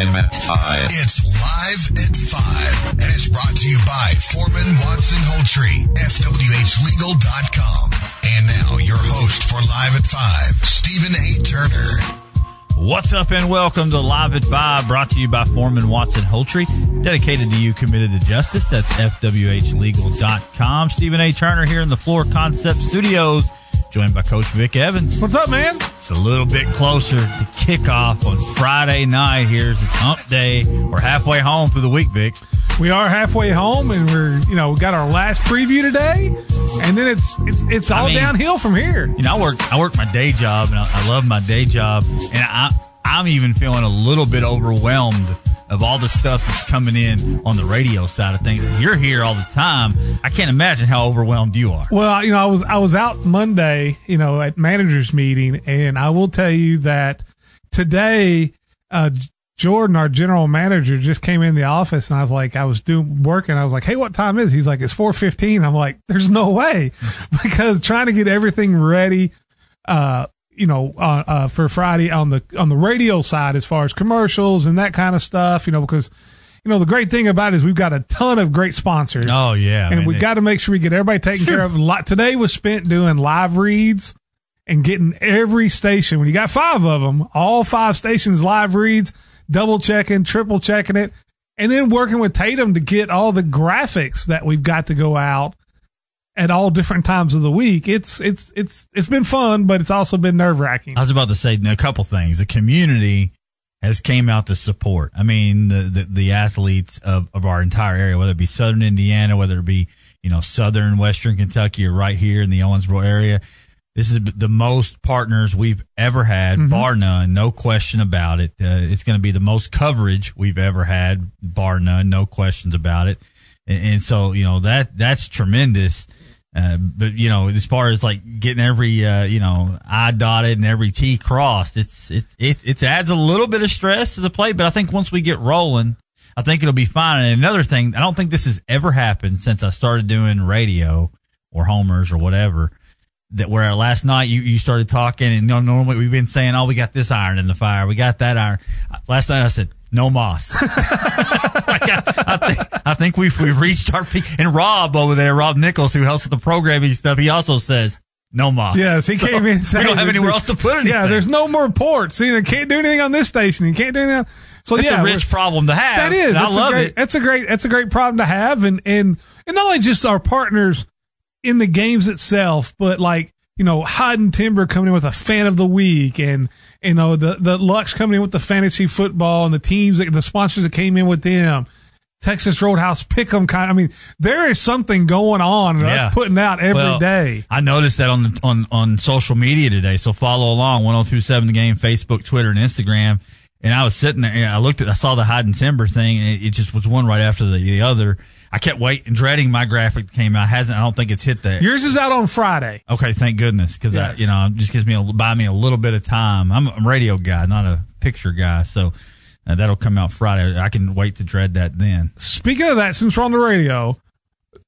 Live at 5. It's Live at 5, and it's brought to you by Foreman Watson Holtrey, FWHlegal.com. And now, your host for Live at 5, Stephen A. Turner. What's up and welcome to Live at 5, brought to you by Foreman Watson Holtrey, dedicated to you, committed to justice. That's FWHlegal.com. Stephen A. Turner here in the Floor Concept Studios, joined by Coach Vic Evans. What's up, man? It's a little bit closer to kickoff on Friday night. Here's it's hump day. We're halfway home through the week, Vic. We are halfway home, and we're you know we got our last preview today, and then it's it's it's all I mean- downhill from here. You know, I work I work my day job, and I, I love my day job, and I I'm even feeling a little bit overwhelmed of all the stuff that's coming in on the radio side of things. You're here all the time. I can't imagine how overwhelmed you are. Well, you know, I was I was out Monday, you know, at managers meeting, and I will tell you that today, uh, Jordan, our general manager, just came in the office, and I was like, I was doing working. I was like, Hey, what time is? He's like, It's four fifteen. I'm like, There's no way, because trying to get everything ready, uh, you know, uh, uh, for Friday on the on the radio side, as far as commercials and that kind of stuff, you know, because. You know, the great thing about it is we've got a ton of great sponsors Oh yeah, and man. we got to make sure we get everybody taken care of. Today was spent doing live reads and getting every station. When you got five of them, all five stations live reads, double checking, triple checking it, and then working with Tatum to get all the graphics that we've got to go out at all different times of the week. It's it's it's it's been fun, but it's also been nerve wracking. I was about to say a couple things. The community has came out to support. I mean, the, the, the athletes of, of our entire area, whether it be Southern Indiana, whether it be, you know, Southern, Western Kentucky, or right here in the Owensboro area. This is the most partners we've ever had, bar none, no question about it. Uh, it's going to be the most coverage we've ever had, bar none, no questions about it. And, and so, you know, that, that's tremendous. Uh, but you know, as far as like getting every uh, you know I dotted and every T crossed, it's it, it it adds a little bit of stress to the play. But I think once we get rolling, I think it'll be fine. And another thing, I don't think this has ever happened since I started doing radio or homers or whatever. That where last night you, you started talking and normally we've been saying, oh, we got this iron in the fire, we got that iron. Last night I said, no moss. I, think I think we've we've reached our peak. And Rob over there, Rob Nichols, who helps with the programming stuff, he also says no moss. Yes, he So came in. We don't have anywhere else to put anything. Yeah, there's no more ports. You know, can't do anything on this station. You can't do anything. So It's yeah, a rich problem to have. That is. I love great, it. That's a great. That's a great problem to have, and and and not only just our partners in the games itself, but like you know, Hyden Timber coming in with a fan of the week, and you know the the Lux coming in with the fantasy football, and the teams, that, the sponsors that came in with them. Texas Roadhouse Pick'em kind. I mean, there is something going on, Yeah. us putting out every day. Well, I noticed that on the, on on social media today. So follow along 1027 the game, Facebook, Twitter, and Instagram. And I was sitting there and I looked at I saw the Hyden Timber thing and it, it just was one right after the, the other. I kept waiting, dreading my graphic came out. Hasn't I don't think it's hit there. Yours is out on Friday. Okay, thank goodness, because Yes. you know, it just gives me a, buy me a little bit of time. I'm a radio guy, not a picture guy, so uh, that'll come out Friday. I can wait to dread that then. Speaking of that, since we're on the radio,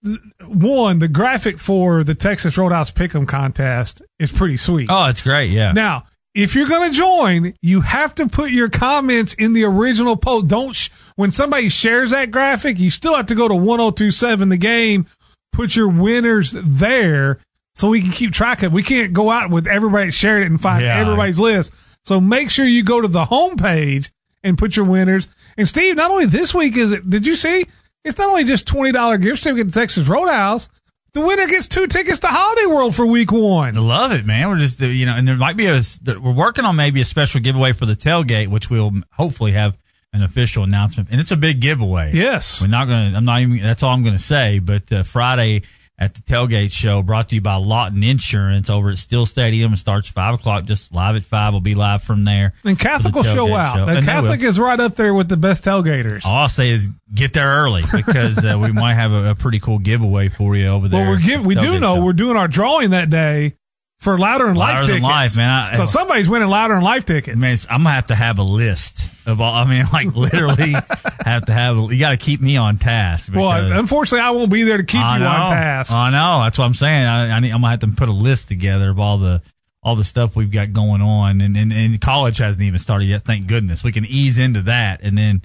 th- one the graphic for the Texas Roadhouse Pick'em contest is pretty sweet. Oh, it's great, yeah. Now, if you're going to join, you have to put your comments in the original post. Don't sh- when somebody shares that graphic, you still have to go to 1027 the game, put your winners there so we can keep track of. it. We can't go out with everybody that shared it and find Yeah. everybody's list. So make sure you go to the homepage and put your winners. And Steve, not only this week is it, did you see? It's not only just $20 gift certificate to Texas Roadhouse. The winner gets two tickets to Holiday World for week one. I love it, man. We're just, you know, and there might be a, we're working on maybe a special giveaway for the tailgate, which we'll hopefully have an official announcement. And it's a big giveaway. Yes. We're not going to, I'm not even, that's all I'm going to say. But uh, Friday at the tailgate show brought to you by Lawton Insurance over at Steel Stadium. It starts five o'clock, just live at five. We'll be live from there. And Catholic for will show out. show. And Catholic is right up there with the best tailgaters. All I'll say is get there early because uh, we might have a, a pretty cool giveaway for you over there. well, we're give, we do know show. we're doing our drawing that day for Louder Than Life Louder Than tickets. Life, man. I- so somebody's winning Louder Than Life tickets. Man, it's- I'm gonna have to have a list of all. I mean, like literally have to have. You got to keep me on task. well, unfortunately, I won't be there to keep I you know, on task. I know. That's what I'm saying. I, I need, I'm gonna have to put a list together of all the all the stuff we've got going on, and, and, and college hasn't even started yet. Thank goodness we can ease into that, and then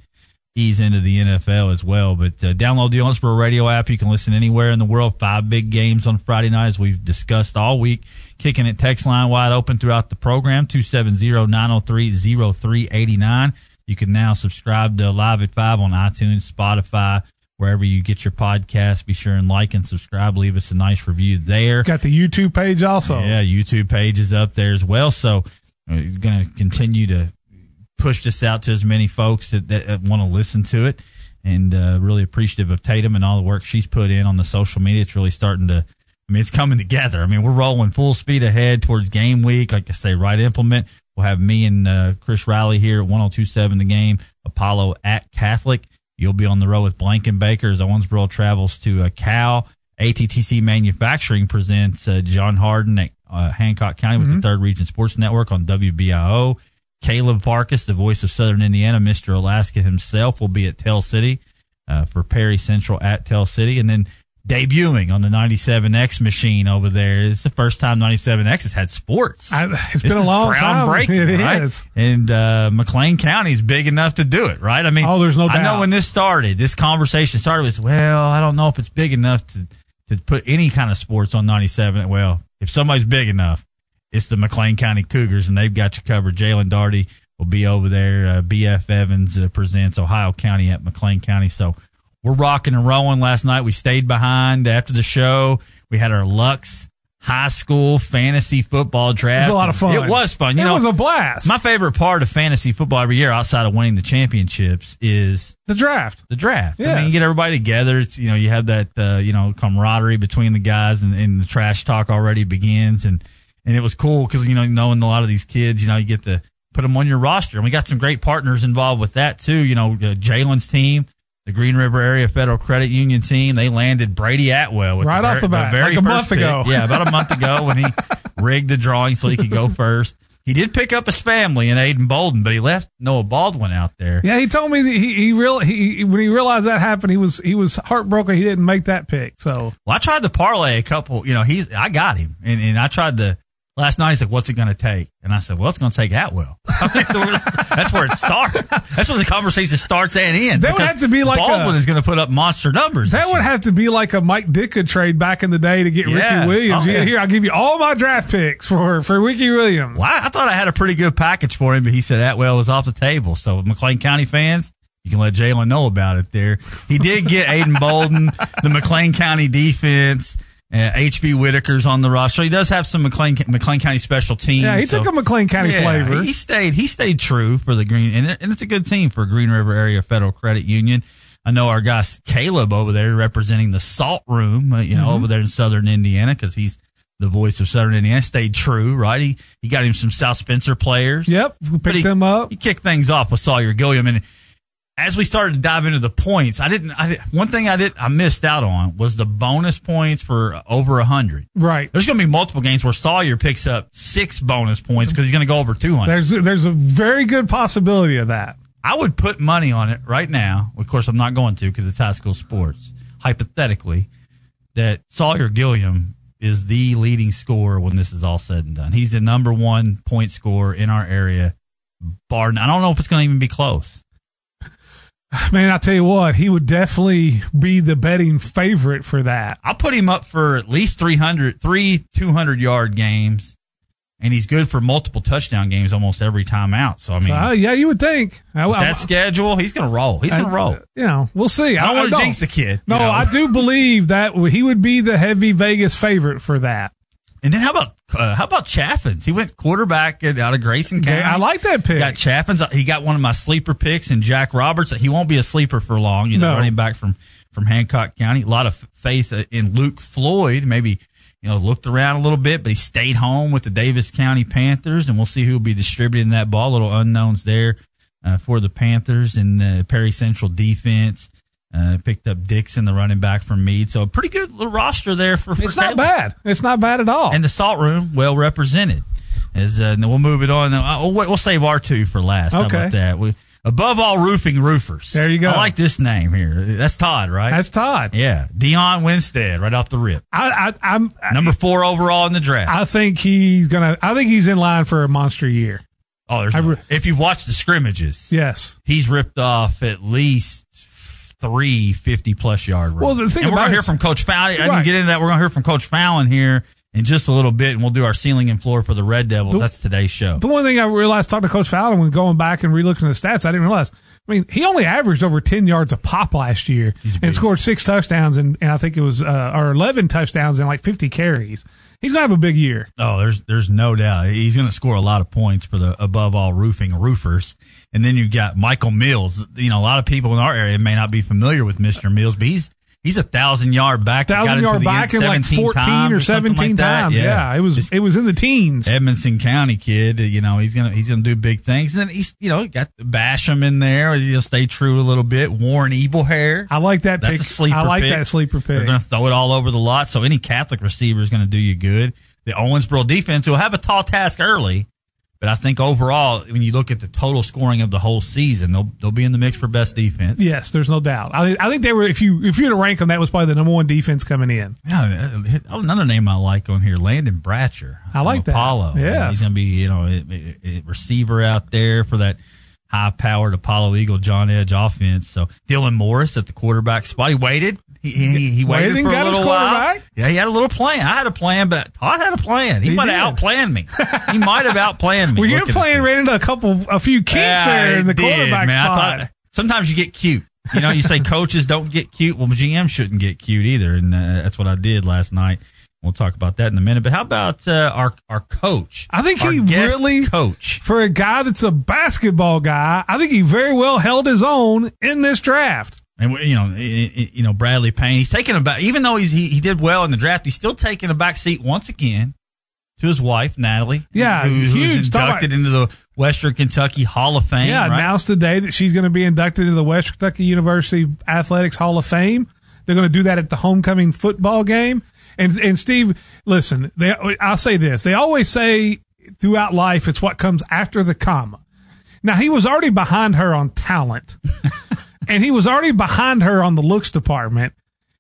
ease into the NFL as well. But uh, download the Owensboro Radio app. You can listen anywhere in the world. Five big games on Friday night, as we've discussed all week. Kicking it text line wide open throughout the program 270-903-0389. You can now subscribe to Live at Five on iTunes, Spotify, wherever you get your podcast. Be sure and like and subscribe. Leave us a nice review there. Got the YouTube page also. Yeah, YouTube page is up there as well. So we're going to continue to push this out to as many folks that, that want to listen to it. And uh, really appreciative of Tatum and all the work she's put in on the social media. It's really starting to, I mean, it's coming together. I mean, we're rolling full speed ahead towards game week. Like I say, right implement. We'll have me and uh, Chris Riley here at 1027 the game, Apollo at Catholic. You'll be on the road with Blankenbaker as Owensboro travels to uh, Cal. ATTC Manufacturing presents uh, John Harden at uh, Hancock County with Mm-hmm. the Third Region Sports Network on WBIO. Caleb Farkas, the voice of Southern Indiana, Mr. Alaska himself, will be at Tell City uh, for Perry Central at Tell City. And then debuting on the 97X machine over there. It's the first time 97X has had sports. I, it's This been a long time. It right? is. And uh, McLean County is big enough to do it, right? I mean, Oh, there's no doubt. I know when this started, this conversation started was, well, I don't know if it's big enough to to put any kind of sports on 97. Well, if somebody's big enough, it's the McLean County Cougars, and they've got you covered. Jalen Darty will be over there. Uh, BF Evans uh, presents Ohio County at McLean County. So we're rocking and rolling. Last night we stayed behind after the show. We had our Lux High School fantasy football draft. It was a lot of fun. It was fun. You it know, was a blast. my favorite part of fantasy football every year, outside of winning the championships, is the draft. the draft. I mean, you get everybody together. It's you know you have that uh, you know camaraderie between the guys, and, and the trash talk already begins. And and it was cool because you know knowing a lot of these kids, you know you get to put them on your roster, and we got some great partners involved with that too. You know, uh, Jalen's team. The Green River Area Federal Credit Union team, they landed Brady Atwell with Right the, off the bat, very like a first month pick. ago. Yeah, about a month ago when he rigged the drawing so he could go first. He did pick up his family and Aiden Bolden, but he left Noah Baldwin out there. Yeah, he told me that he he real he when he realized that happened, he was he was heartbroken. He didn't make that pick. So Well, I tried to parlay a couple. You know, he's I got him, and, and I tried to last night. He's like, "What's it going to take?" And I said, "Well, it's going to take Atwell." so that's where it starts. That's where the conversation starts and ends. That would have to be like Baldwin a- is going to put up monster numbers. that would year. have to be like a Mike Ditka trade back in the day to get Yeah. Ricky Williams. Oh, Yeah. Here, I'll give you all my draft picks for for Ricky Williams. Well, I, I thought I had a pretty good package for him, but he said Atwell was off the table. So McLean County fans. You can let Jalen know about it there. He did get Aiden Bolden, the McLean County defense, uh, HB Whitaker's on the roster. He does have some McLean, McLean County special teams. Yeah, he so- took a McLean County Yeah, flavor. He stayed. He stayed true for the Green, and, it- and it's a good team for Green River Area Federal Credit Union. I know our guy Caleb over there representing the Salt Room, uh, you know, Mm-hmm. over there in Southern Indiana because he's the voice of Southern Indiana. Stayed true, right? He he got him some South Spencer players. Yep, we picked he, them up. He kicked things off with Sawyer Gilliam, and as we started to dive into the points, I didn't. I one thing I did I missed out on was the bonus points for over a hundred. Right. There's going to be multiple games where Sawyer picks up six bonus points because he's going to go over 200. There's there's a very good possibility of that. I would put money on it right now. Of course, I'm not going to because it's high school sports. Hypothetically, that Sawyer Gilliam is the leading scorer when this is all said and done. He's the number one point scorer in our area. Bar, I don't know if it's going to even be close. Man, I tell you what, he would definitely be the betting favorite for that. I'll put him up for at least 300, three 200 yard games, and he's good for multiple touchdown games almost every time out. So, I mean, So, uh, yeah, you would think. I, I- that schedule, he's going to roll. He's going to roll. You know, we'll see. I don't want to jinx the kid. No, you know? I do believe that he would be the heavy Vegas favorite for that. And then how about uh, how about Chaffins? He went quarterback out of Grayson County. Yeah, I like that pick. Got Chaffins. He got one of my sleeper picks, and Jack Roberts. He won't be a sleeper for long. You know, No. running back from from Hancock County. A lot of faith uh, in Luke Floyd. Maybe you know looked around a little bit, but he stayed home with the Daviess County Panthers, and we'll see who will be distributing that ball. Little unknowns there uh, for the Panthers and the Perry Central defense. Uh, picked up Dixon, the running back from Meade. So a pretty good little roster there for. for it's not bad. It's not bad at all. And the salt room, well represented. As uh, we'll move it on. Uh, we'll, we'll save our two for last. How Okay. about that? We, Above all roofing roofers. There you go. I like this name here. That's Todd, right? That's Todd. yeah. Dion Winstead, right off the rip. I, I, I'm. Number four overall in the draft. I think he's gonna. I think he's in line for a monster year. oh, there's I no- if you watch the scrimmages, Yes. he's ripped off at least three 50 plus yard runs. Well, the thing and we're going to hear from Coach Fallin. I didn't get into that. We're going to hear from Coach Fallin here in just a little bit, and we'll do our ceiling and floor for the Red Devils. The- That's today's show. The one thing I realized talking to Coach Fallin when going back and relooking at the stats, I didn't realize. I mean, he only averaged over 10 yards a pop last year and scored six touchdowns and, and I think it was, uh, or 11 touchdowns and like 50 carries. He's to have a big year. Oh, there's there's no doubt he's to score a lot of points for the above all roofing roofers. And then you've got Michael Mills. You know, a lot of people in our area may not be familiar with Mister Mills, but he's he's a thousand yard back. Thousand into yard back in like 14 times or something 17 like times. Yeah. it was, It's it was in the teens. Edmondson County kid. Uh, you know, he's gonna he's gonna do big things. And then he's you know got Basham in there. He'll stay true a little bit. Warren Ebelhar. I like that That's pick. a sleeper I like pick. that sleeper pick. They're to throw it all over the lot. So any Catholic receiver is going to do you good. The Owensboro defense will have a tall task early, but I think overall, when you look at the total scoring of the whole season, they'll they'll be in the mix for best defense. Yes, there's no doubt. I, I think they were, if you, if you were to rank them, that was probably the number one defense coming in. Yeah, uh, another name I like on here, Landon Bratcher. I like from that. Apollo. Yes. he's going to be you know a- a receiver out there for that high powered Apollo Eagle John Edge offense. So Dylan Morris at the quarterback spot. He waited. He, he, he waited, Waited for a little while. Yeah, he had a little plan. I had a plan, but Todd had a plan. He, He might have outplanned me. he might have outplanned me. Well, at playing right into a couple, a few kinks Yeah, there in the did, quarterback man. spot. I thought sometimes you get cute. You know, you say coaches don't get cute. Well, GM shouldn't get cute either, and uh, that's what I did last night. We'll talk about that in a minute. But how about uh, our our coach? I think he really- coach. for a guy that's a basketball guy, I think he very well held his own in this draft. And you know, you know Bradley Payne. He's taking a back, even though he's, he he did well in the draft. He's still taking a back seat once again to his wife Natalie. Yeah, who. Talk inducted into the Western Kentucky Hall of Fame. Yeah, right? announced today that she's going to be inducted into the Western Kentucky University Athletics Hall of Fame. They're going to do that at the homecoming football game. And and Steve, listen, they, I'll say this: they always say throughout life, it's what comes after the comma. Now he was already behind her on talent, and he was already behind her on the looks department.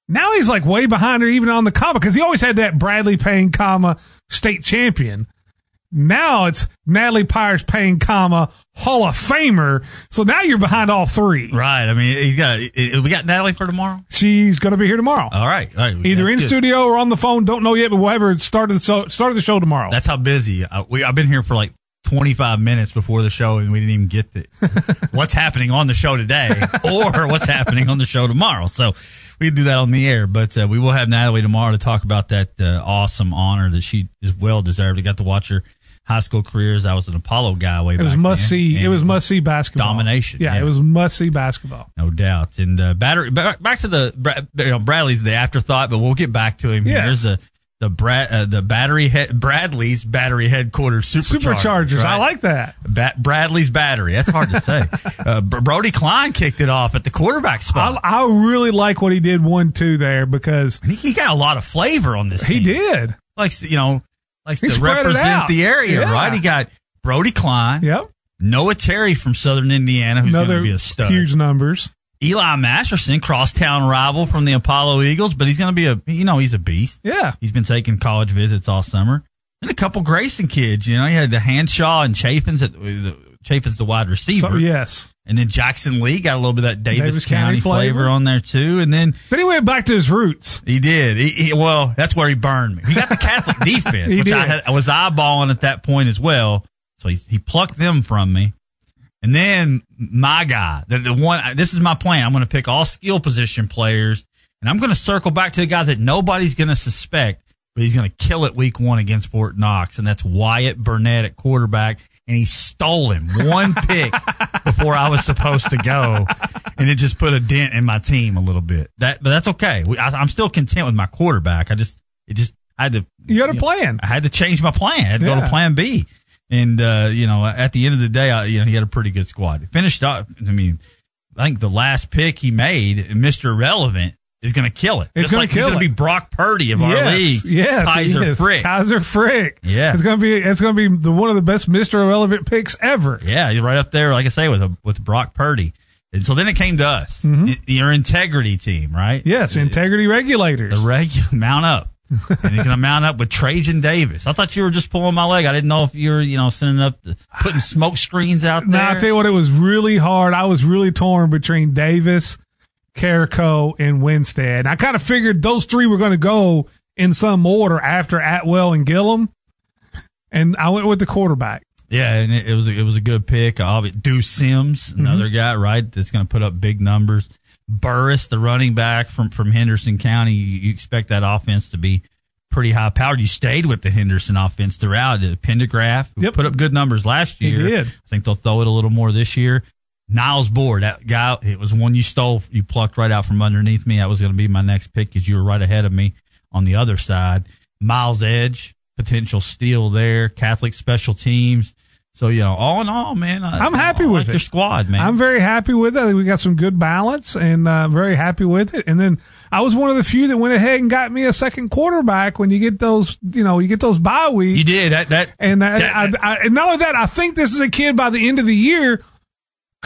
Now he's like way behind her even on the comma because he always had that Bradley Payne comma state champion. Now it's Natalie Powers Payne comma Hall of Famer. So now you're behind all three. Right. I mean, he's got. We got Natalie for tomorrow. She's going to be here tomorrow. All right. All right. Either That's in good. studio or on the phone. Don't know yet, but we'll have her start the show, start the show tomorrow. That's how busy. Uh, we, I've been here for like 25 minutes before the show, and we didn't even get to what's happening on the show today or what's happening on the show tomorrow. So we can do that on the air, but uh, we will have Natalie tomorrow to talk about that uh, awesome honor that she is well deserved. I got to watch her high school careers. I was an Apollo guy way it back. was must then, see. It was must see basketball domination, Yeah, yeah. it was must see basketball. No doubt. And uh, battery back, back to the you know, Bradley's the afterthought, but we'll get back to him. Yeah. There's a the Brad uh, the battery head Bradley's battery headquarters superchargers. Superchargers. I like that. Ba- Bradley's battery. That's hard to say. uh, Br- Brody Klein kicked it off at the quarterback spot. I really like what he did one two there because he, he got a lot of flavor on this. he team. did. Like you know likes He to represent the area, Yeah. right? He got Brody Klein, Yep. Noah Terry from Southern Indiana, who's going to be a stud. huge numbers. Eli Masterson, crosstown rival from the Apollo Eagles, but he's going to be a, you know, he's a beast. Yeah. He's been taking college visits all summer. And a couple Grayson kids, you know, you had the Hanshaw and Chafin's at the Chafin's the wide receiver. So, yes. And then Jackson Lee got a little bit of that Davis, Daviess County, County flavor. flavor. on there too. And then Then he went back to his roots. he did. He, he- well, that's where he burned me. He got the Catholic defense, which I, had, I was eyeballing at that point as well. So he, he plucked them from me. And then my guy, the, the one, this is my plan. I'm going to pick all skill position players and I'm going to circle back to a guy that nobody's going to suspect, but he's going to kill it week one against Fort Knox. And that's Wyatt Burnett at quarterback. And he stole him one pick before I was supposed to go. And it just put a dent in my team a little bit. That, but that's okay. We, I, I'm still content with my quarterback. I just, it just, I had to, You had a plan. I had to change my plan. I had to go to plan B. And, uh, you know, at the end of the day, I, you know, he had a pretty good squad. He finished up. I mean, I think the last pick he made, Mr. Relevant, is going to kill it. It's Just gonna like kill he's going to be Brock Purdy of our league. Yes, Kaiser yes. Frick. Kaiser Frick. Yeah. it's gonna be it's gonna be the one of the best Mister Irrelevant picks ever. Yeah, you're right up there, like I say, with a, with Brock Purdy. And so then it came to us, Mm-hmm. Your integrity team, right? Yes, integrity regulators. The regular mount up. and you're gonna mount up with Trajan Davis. I thought you were just pulling my leg. I didn't know if you were, you know, sending up the, putting smoke screens out there. Now I tell you what, it was really hard. I was really torn between Davis, Carrico, and Winstead. And I kind of figured those three were going to go in some order after Atwell and Gilliam, and I went with the quarterback. Yeah, and it, it was a, it was a good pick. Deuce Sims, Mm-hmm. another guy, right? That's going to put up big numbers. Burris, the running back from from Henderson County, you, you expect that offense to be pretty high powered. You stayed with the Henderson offense throughout. The Pendergraph Yep. put up good numbers last year. did. I think they'll throw it a little more this year. Niles Board, that guy, it was one you stole, you plucked right out from underneath me. That was going to be my next pick because you were right ahead of me on the other side. Miles Edge, potential steal there. Catholic special teams. So you know, all in all, man, I, I'm happy I with like it. your squad, man. I'm very happy with it. I think we got some good balance, and uh, very happy with it. And then I was one of the few that went ahead and got me a second quarterback when you get those, you know, you get those bye weeks. you did that. That And, I, That- I, I, and not only that, I think this is a kid by the end of the year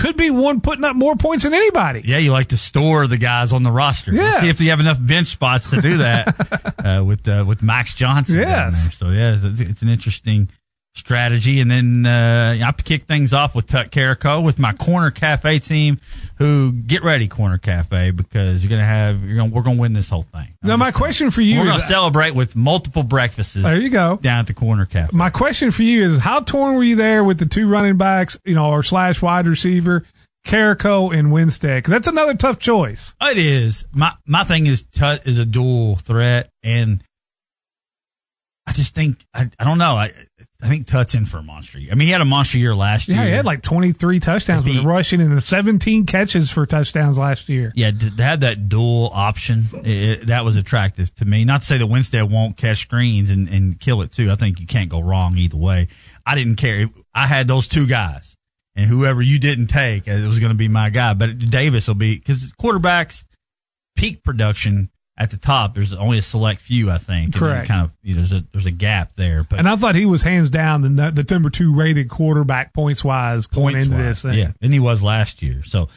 could be one putting up more points than anybody. yeah, you like to store the guys on the roster. Yes. See if you have enough bench spots to do that uh, with uh, with Max Johnson. down Yes. there. So yeah, it's, it's an interesting strategy. And then uh, I kick things off with Tuck Carico with my Corner Cafe team. Who get ready, Corner Cafe, because you're gonna have you're gonna we're gonna win this whole thing. I'm Now, my saying. question for you We're gonna is- celebrate with multiple breakfasts There you go. down at the Corner Cafe. My question for you is how torn were you there with the two running backs, you know, or slash wide receiver, Carico and Winstead? Because that's another tough choice. It is. My my thing is Tut is a dual threat, and I just think I, I don't know. I I think Tut's in for a monster. year. I mean, he had a monster year last year. Yeah, year. he had like 23 touchdowns with rushing and 17 catches for touchdowns last year. yeah, they had that dual option, it- that was attractive to me. Not to say that Winstead won't catch screens and, and kill it too. I think you can't go wrong either way. I didn't care. I had those two guys, and whoever you didn't take, it was going to be my guy. But Davis will be because quarterbacks peak production at the top. There's only a select few, I think. Correct. Kind of, you know, there's a there's a gap there, but And I thought he was hands down the, the number two rated quarterback points wise going points into wise, this thing. yeah, and he was last year. So,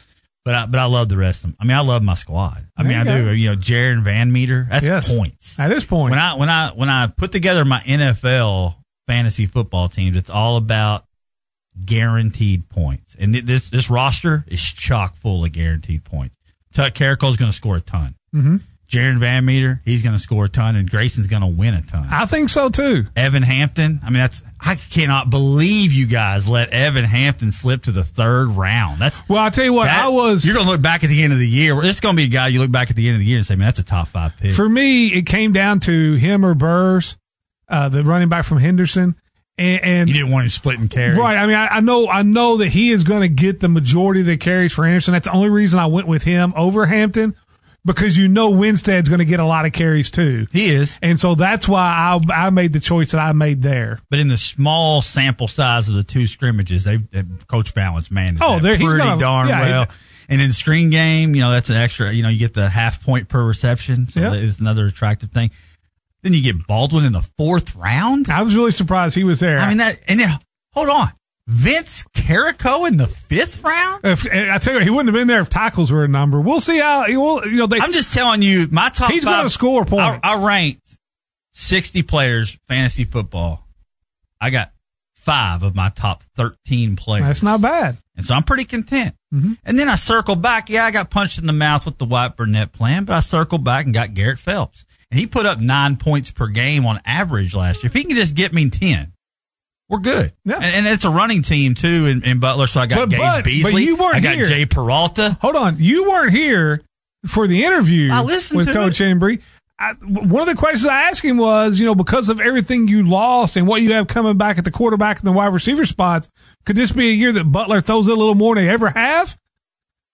but I but I love the rest of them. I mean, I love my squad. I There mean, I you do. You know, Jaron Van Meter. That's Yes. points. At this point, When I when I when I put together my NFL fantasy football teams, it's all about guaranteed points, and th- this this roster is chock full of guaranteed points. Tuck Carico's going to score a ton. Mhm. Jaron Van Meter, he's going to score a ton, and Grayson's going to win a ton. I think so too. Evan Hampton. I mean, that's I cannot believe you guys let Evan Hampton slip to the third round. That's Well, I'll tell you what, that- I was. You're going to look back at the end of the year. This is going to be a guy you look back at the end of the year and say, "Man, that's a top five pick." For me, it came down to him or Burrs, uh, the running back from Henderson. And, and you didn't want him splitting carries, Right. I mean, I, I know, I know that he is going to get the majority of the carries for Henderson. That's the only reason I went with him over Hampton because you know Winstead's going to get a lot of carries too. He is, And so that's why I, I made the choice that I made there. but in the small sample size of the two scrimmages, they, they Coach Fallin's managed Oh, he's pretty gonna- darn yeah, well. And in the screen game, you know, that's an extra. You know, you get the half point per reception, so Yeah. that is another attractive thing. Then you get Baldwin in the fourth round. I was really surprised he was there. I mean that, and then hold on, Vince Carico in the fifth round. if, I tell you, what, he wouldn't have been there if tackles were a number. We'll see how he will. You know, they, I'm just telling you, my top. He's five, gonna score points. I, I ranked 60 players fantasy football. I got five of my top 13 players. that's not bad. And so I'm pretty content. Mm-hmm. And then I circle back. Yeah, I got punched in the mouth with the Wyatt Burnett plan, but I circled back and got Garrett Phelps. And he put up nine points per game on average last year. If he can just get me 10, we're good. Yeah. And, and it's a running team too in, in Butler. So I got But- Gabe but- but Beasley. you weren't I got here. Jay Peralta. Hold on, you weren't here for the interview I listened with Coach Embry. I, one of the questions I asked him was, you know, because of everything you lost and what you have coming back at the quarterback and the wide receiver spots, could this be a year that Butler throws it a little more than they ever have?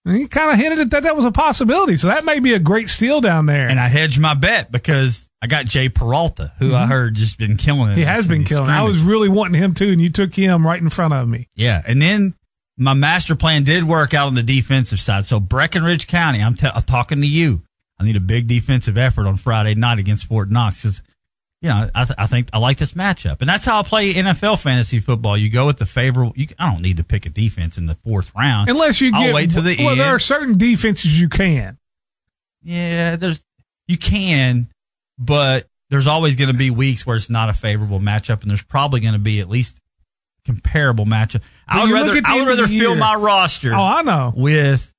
And he kind of hinted at that that was a possibility. So that may be a great steal down there. And I hedged my bet because I got Jay Peralta, who I heard just been killing it. Mm-hmm. he has been in killing. I was really wanting him too, and you took him right in front of me. Yeah, and then my master plan did work out on the defensive side. So Breckinridge County, I'm, t- I'm talking to you. I need a big defensive effort on Friday night against Fort Knox because, you know, I, th- I think I like this matchup. And that's how I play NFL fantasy football. You go with the favorable. You, I don't need to pick a defense in the fourth round. Unless you I'll get, wait to the well, end. there are certain defenses you can. Yeah, there's you can, but there's always going to be weeks where it's not a favorable matchup, and there's probably going to be at least comparable matchup. I would rather I would rather fill my roster Oh, I know. with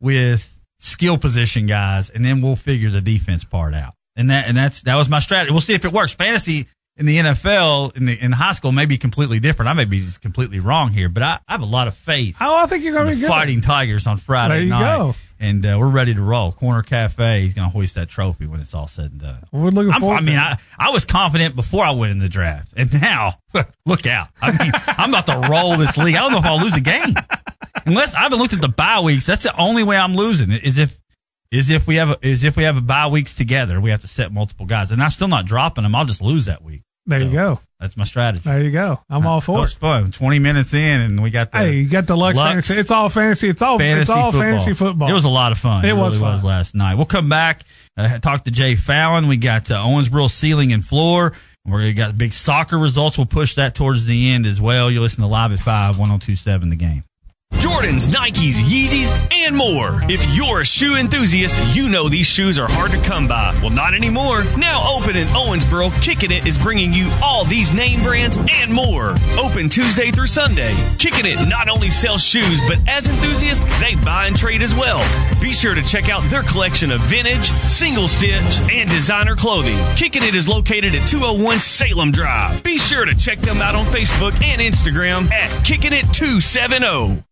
with skill position guys, and then we'll figure the defense part out. And that and that's that was my strategy. We'll see if it works. Fantasy in the NFL in the in high school may be completely different. I may be just completely wrong here, but I, I have a lot of faith Oh, I think you're going to be good. Fighting Tigers on Friday There you night. go. And uh, we're ready to roll. Corner Cafe, he's going to hoist that trophy when it's all said and done. We're looking I'm, forward. I mean, I, I was confident before I went in the draft, and now look out. I mean, I'm about to roll this league. I don't know if I'll lose a game unless I haven't looked at the bye weeks. That's the only way I'm losing is if is if we have a, is if we have a bye weeks together. We have to set multiple guys, and I'm still not dropping them. I'll just lose that week. there you go. That's my strategy. There you go. I'm all for was it. fun. 20 minutes in, and we got the Hey, you got the Lux, Lux fantasy. It's all fantasy. It's all fantasy it's all football. fantasy football. It was a lot of fun. It It, was really was fun. last night. We'll come back. Uh, talk to Jay Fallin. We got uh, Owensboro ceiling and floor. We got big soccer results. We'll push that towards the end as well. You listen to live at five one zero two seven. The game. Jordans, Nikes, Yeezys, and more. If you're a shoe enthusiast, you know these shoes are hard to come by. Well, not anymore. Now open in Owensboro, Kickin' It is bringing you all these name brands and more. Open Tuesday through Sunday. Kickin' It not only sells shoes, but as enthusiasts, they buy and trade as well. Be sure to check out their collection of vintage, single stitch, and designer clothing. Kickin' It is located at 201 Salem Drive. Be sure to check them out on Facebook and Instagram at Kickin' It 270.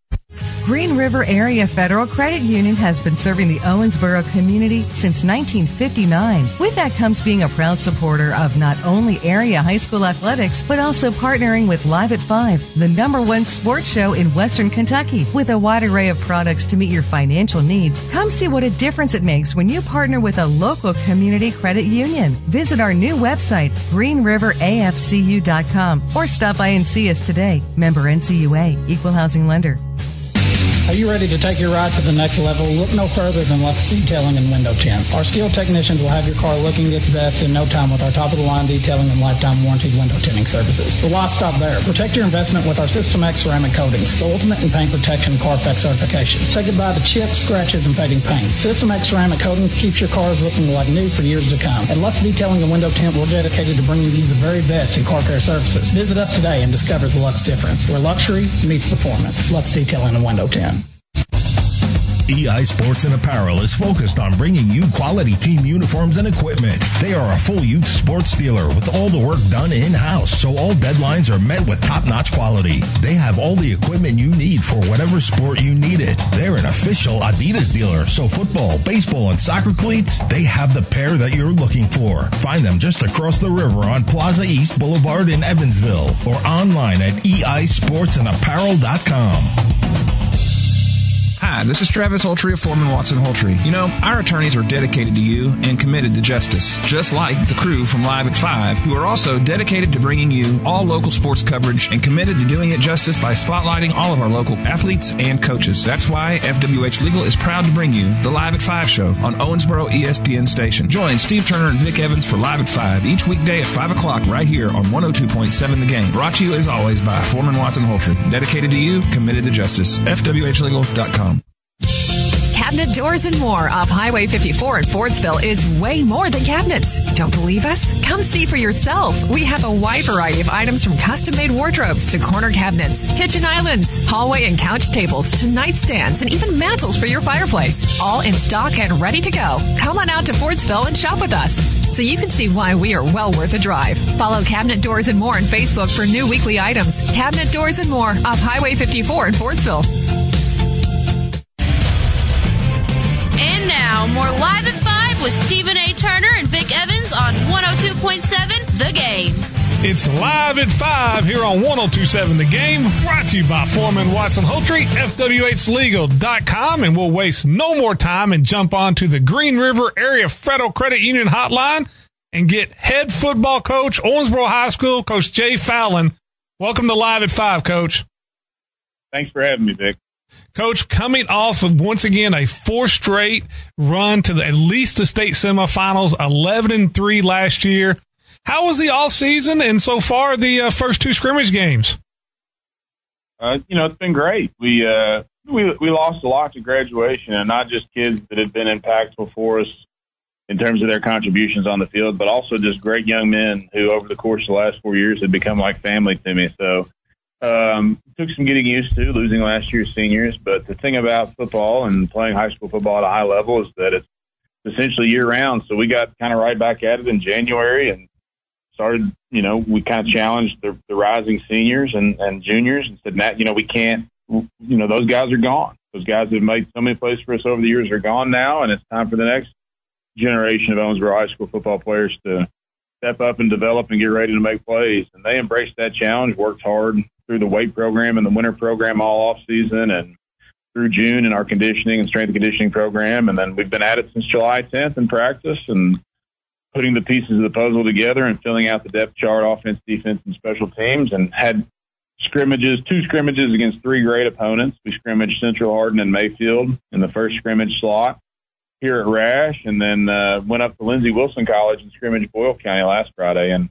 Green River Area Federal Credit Union has been serving the Owensboro community since 1959. With that comes being a proud supporter of not only area high school athletics, but also partnering with Live at 5, the number one sports show in Western Kentucky. With a wide array of products to meet your financial needs, come see what a difference it makes when you partner with a local community credit union. Visit our new website, greenriverafcu.com, or stop by and see us today. Member NCUA, Equal Housing Lender. Are you ready to take your ride to the next level? Look no further than Lux Detailing and Window Tint. Our skilled technicians will have your car looking its best in no time with our top-of-the-line detailing and lifetime warranty window tinting services. But why stop there? Protect your investment with our System X ceramic coatings, the ultimate in paint protection Carfax certification. Say goodbye to chips, scratches, and fading paint. System X ceramic coatings keeps your cars looking like new for years to come. At Lux Detailing and Window Tint, we're dedicated to bringing you the very best in car care services. Visit us today and discover the Lux difference, where luxury meets performance. Lux Detailing and Window Tint. EI Sports and Apparel is focused on bringing you quality team uniforms and equipment. They are a full youth sports dealer with all the work done in-house, so all deadlines are met with top-notch quality. They have all the equipment you need for whatever sport you need it. They're an official Adidas dealer, so football, baseball, and soccer cleats, they have the pair that you're looking for. Find them just across the river on Plaza East Boulevard in Evansville or online at eisportsandapparel.com. Hi, this is Travis Holtrey of Foreman Watson Holtrey. You know, our attorneys are dedicated to you and committed to justice, just like the crew from Live at 5, who are also dedicated to bringing you all local sports coverage and committed to doing it justice by spotlighting all of our local athletes and coaches. That's why FWH Legal is proud to bring you the Live at 5 show on Owensboro ESPN station. Join Steve Turner and Vic Evans for Live at 5 each weekday at 5 o'clock right here on 102.7 The Game. Brought to you as always by Foreman Watson Holtrey. Dedicated to you, committed to justice. FWHlegal.com. Cabinet Doors and More off Highway 54 in Fordsville is way more than cabinets. Don't believe us? Come see for yourself. We have a wide variety of items from custom made wardrobes to corner cabinets, kitchen islands, hallway and couch tables to nightstands and even mantles for your fireplace. All in stock and ready to go. Come on out to Fordsville and shop with us so you can see why we are well worth a drive. Follow Cabinet Doors and More on Facebook for new weekly items. Cabinet Doors and More off Highway 54 in Fordsville. And now, more Live at 5 with Stephen A. Turner and Vic Evans on 102.7 The Game. It's live at 5 here on 1027 The Game, brought to you by Foreman Watson Holtrey, FWHlegal.com, and we'll waste no more time and jump on to the Green River Area Federal Credit Union hotline and get head football coach, Owensboro High School, Coach Jay Fallin. Welcome to Live at 5, Coach. Thanks for having me, Vic. Coach, coming off of once again a four straight run to the, at least the state semifinals, 11 and 3 last year. How was the off season and so far the uh, first two scrimmage games? Uh, you know, it's been great. We, uh, we, we lost a lot to graduation and not just kids that have been impactful for us in terms of their contributions on the field, but also just great young men who over the course of the last four years have become like family to me. So, um, took some getting used to losing last year's seniors, but the thing about football and playing high school football at a high level is that it's essentially year round. So we got kind of right back at it in January and started, you know, we kind of challenged the, the rising seniors and, and juniors and said, Matt, you know, we can't, you know, those guys are gone. Those guys that have made so many plays for us over the years are gone now. And it's time for the next generation of Owensboro high school football players to step up and develop and get ready to make plays. And they embraced that challenge, worked hard, through the weight program and the winter program all off season and through June in our conditioning and strength and conditioning program. And then we've been at it since July 10th in practice and putting the pieces of the puzzle together and filling out the depth chart, offense, defense, and special teams and had scrimmages, two scrimmages against three great opponents. We scrimmaged Central Hardin and Mayfield in the first scrimmage slot here at Rash and then uh, went up to Lindsey Wilson College and scrimmaged Boyle County last Friday. And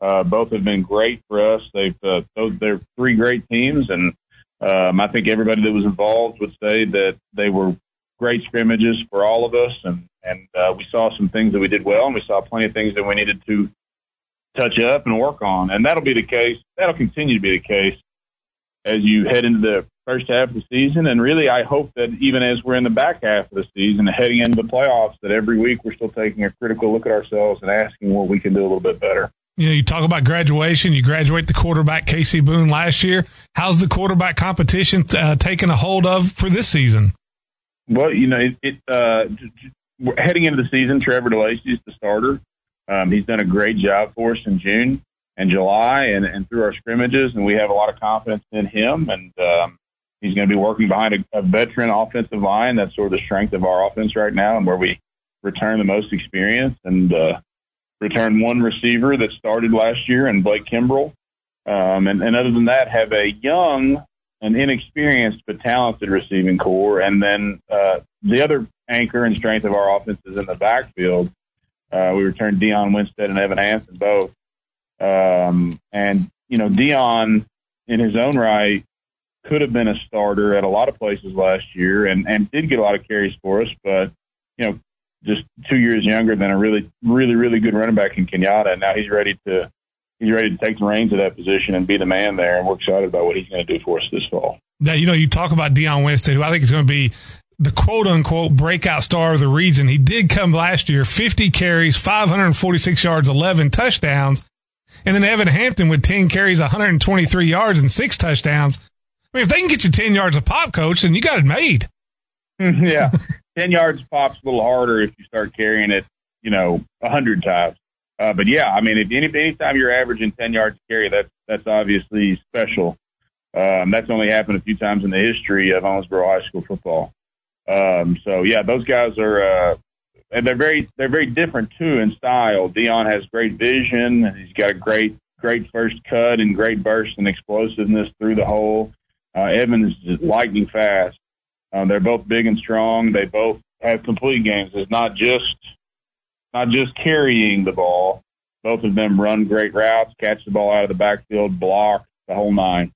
uh, both have been great for us. They've uh, they're three great teams, and um, I think everybody that was involved would say that they were great scrimmages for all of us, and and uh, we saw some things that we did well, and we saw plenty of things that we needed to touch up and work on, and that'll be the case. That'll continue to be the case as you head into the first half of the season, and really, I hope that even as we're in the back half of the season, heading into the playoffs, that every week we're still taking a critical look at ourselves and asking what we can do a little bit better you know, you talk about graduation. You graduate the quarterback Casey Boone last year. How's the quarterback competition uh, taking a hold of for this season? Well, you know, it, it uh, heading into the season, Trevor DeLacy is the starter. Um, he's done a great job for us in June and July, and, and through our scrimmages, and we have a lot of confidence in him. And um, he's going to be working behind a, a veteran offensive line. That's sort of the strength of our offense right now, and where we return the most experience. And uh, return one receiver that started last year and Blake Kimbrell. Um, and, and other than that, have a young and inexperienced but talented receiving core. And then uh, the other anchor and strength of our offense is in the backfield. Uh, we returned Dion Winstead and Evan Hansen both. Um, and, you know, Dion in his own right could have been a starter at a lot of places last year and, and did get a lot of carries for us. But, you know, just two years younger than a really, really, really good running back in Kenyatta. And now he's ready to he's ready to take the reins of that position and be the man there. And we're excited about what he's going to do for us this fall. Now, you know, you talk about Dion Winstead, who I think is going to be the quote unquote breakout star of the region. He did come last year, 50 carries, 546 yards, 11 touchdowns. And then Evan Hampton with 10 carries, 123 yards and six touchdowns. I mean, if they can get you 10 yards of pop, coach, then you got it made. yeah. 10 yards pops a little harder if you start carrying it, you know, a hundred times. Uh, but yeah, I mean, if any, anytime you're averaging 10 yards carry, that's, that's obviously special. Um, that's only happened a few times in the history of Owensboro High School football. Um, so yeah, those guys are, uh, and they're very, they're very different too in style. Dion has great vision. He's got a great, great first cut and great burst and explosiveness through the hole. Uh, Evans is lightning fast. Um, they're both big and strong. They both have complete games. It's not just not just carrying the ball. Both of them run great routes, catch the ball out of the backfield, block the whole nine.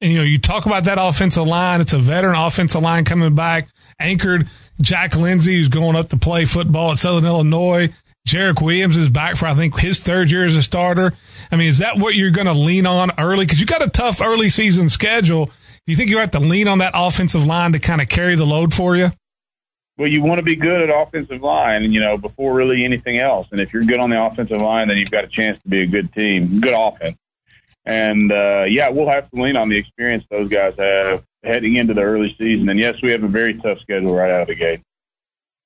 And you know, you talk about that offensive line. It's a veteran offensive line coming back, anchored Jack Lindsay, who's going up to play football at Southern Illinois. Jarek Williams is back for I think his third year as a starter. I mean, is that what you're going to lean on early? Because you got a tough early season schedule do you think you have to lean on that offensive line to kind of carry the load for you? Well, you want to be good at offensive line, you know, before really anything else. And if you're good on the offensive line, then you've got a chance to be a good team, good offense. And uh, yeah, we'll have to lean on the experience those guys have heading into the early season. And yes, we have a very tough schedule right out of the gate.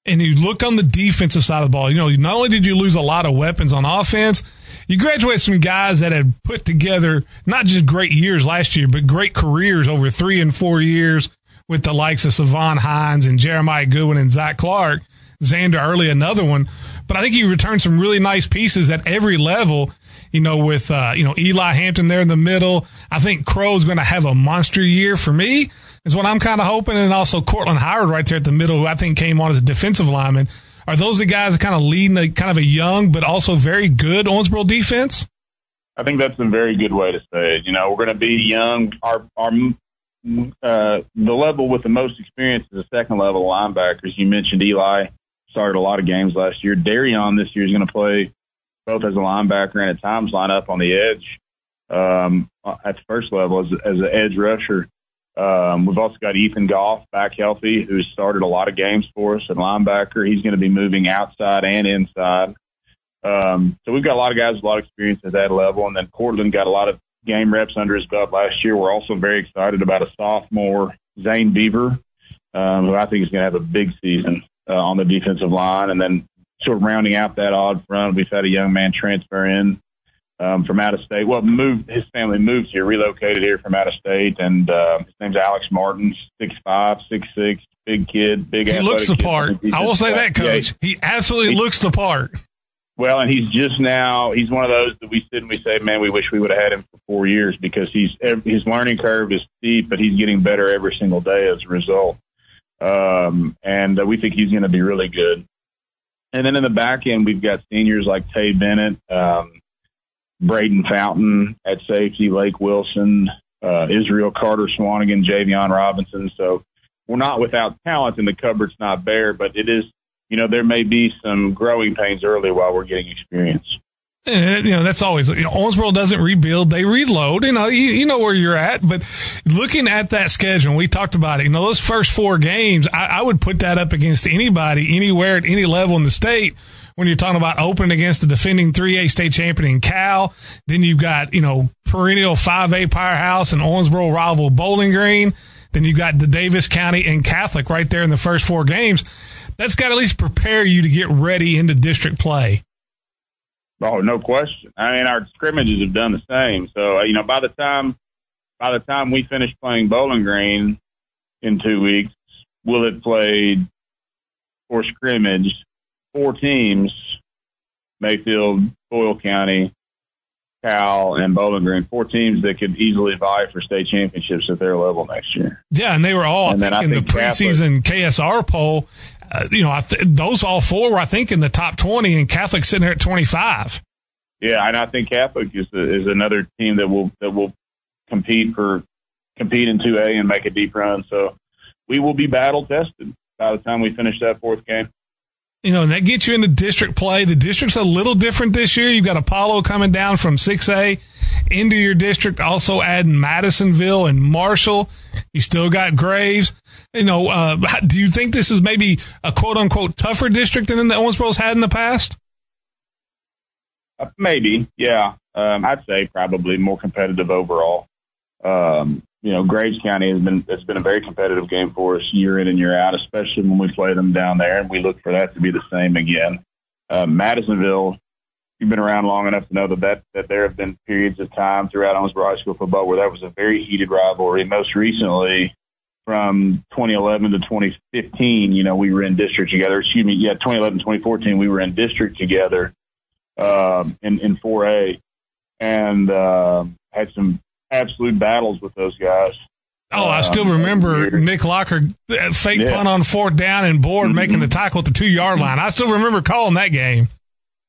And you look on the defensive side of the ball, you know, not only did you lose a lot of weapons on offense, you graduate some guys that had put together not just great years last year, but great careers over three and four years with the likes of Savon Hines and Jeremiah Goodwin and Zach Clark. Xander Early, another one. But I think you returned some really nice pieces at every level. You know, with uh, you know Eli Hampton there in the middle. I think Crow's going to have a monster year for me. is what I'm kind of hoping. And also Cortland Howard right there at the middle, who I think came on as a defensive lineman. Are those the guys that kind of leading a kind of a young but also very good Owensboro defense? I think that's a very good way to say it. You know, we're going to be young. Our our uh, the level with the most experience is the second level linebackers. You mentioned Eli started a lot of games last year. Darion this year is going to play both as a linebacker and at times line up on the edge um, at the first level as, as an edge rusher. Um, we've also got Ethan Goff back healthy, who's started a lot of games for us at linebacker. He's going to be moving outside and inside. Um, so we've got a lot of guys with a lot of experience at that level. And then Cortland got a lot of game reps under his belt last year. We're also very excited about a sophomore, Zane Beaver, um, who I think is going to have a big season uh, on the defensive line. And then sort of rounding out that odd front, we've had a young man transfer in um, from out of state. Well, moved his family moved here, relocated here from out of state, and uh, his name's Alex Martin, six five, six six, big kid, big. He looks the part. I will say that, coach. Yeah, he absolutely he, looks the part. Well, and he's just now. He's one of those that we sit and we say, "Man, we wish we would have had him for four years," because he's his learning curve is steep, but he's getting better every single day as a result. Um, and uh, we think he's going to be really good. And then in the back end, we've got seniors like Tay Bennett, um, Braden Fountain at safety, Lake Wilson, uh, Israel Carter Swanigan, Javion Robinson. So we're not without talent and the cupboard's not bare, but it is, you know, there may be some growing pains early while we're getting experience. And, you know, that's always, you know, Owensboro doesn't rebuild, they reload. You know, you, you know where you're at. But looking at that schedule, we talked about it, you know, those first four games, I, I would put that up against anybody, anywhere at any level in the state when you're talking about opening against the defending 3A state champion in Cal. Then you've got, you know, perennial 5A powerhouse and Owensboro rival Bowling Green. Then you've got the Daviess County and Catholic right there in the first four games. That's got to at least prepare you to get ready into district play. Oh, no question. I mean, our scrimmages have done the same. So, uh, you know, by the time by the time we finish playing Bowling Green in two weeks, we'll have played or scrimmage four teams Mayfield, Boyle County, Cal, and Bowling Green, four teams that could easily vie for state championships at their level next year. Yeah, and they were all and I think, in the preseason Catholic, KSR poll. Uh, you know, th- those all four were, I think, in the top twenty, and Catholic sitting there at twenty five. Yeah, and I think Catholic is is another team that will that will compete for compete in two A and make a deep run. So we will be battle tested by the time we finish that fourth game you know, and that gets you into district play. The district's a little different this year. You've got Apollo coming down from 6A into your district, also adding Madisonville and Marshall. You still got Graves. You know, uh, do you think this is maybe a quote unquote tougher district than the Owensboro's had in the past? Uh, maybe, yeah. Um, I'd say probably more competitive overall. Um, you know, Graves County has been it's been a very competitive game for us year in and year out, especially when we play them down there, and we look for that to be the same again. Uh, Madisonville, you've been around long enough to know that, that that there have been periods of time throughout Owensboro High School football where that was a very heated rivalry. Most recently, from 2011 to 2015, you know, we were in district together. Excuse me, yeah, 2011, 2014, we were in district together um, in in 4A, and uh, had some absolute battles with those guys. Oh, I still um, remember Nick Locker uh, fake yeah. punt on fourth down and board mm-hmm. making the tackle at the two yard line. I still remember calling that game.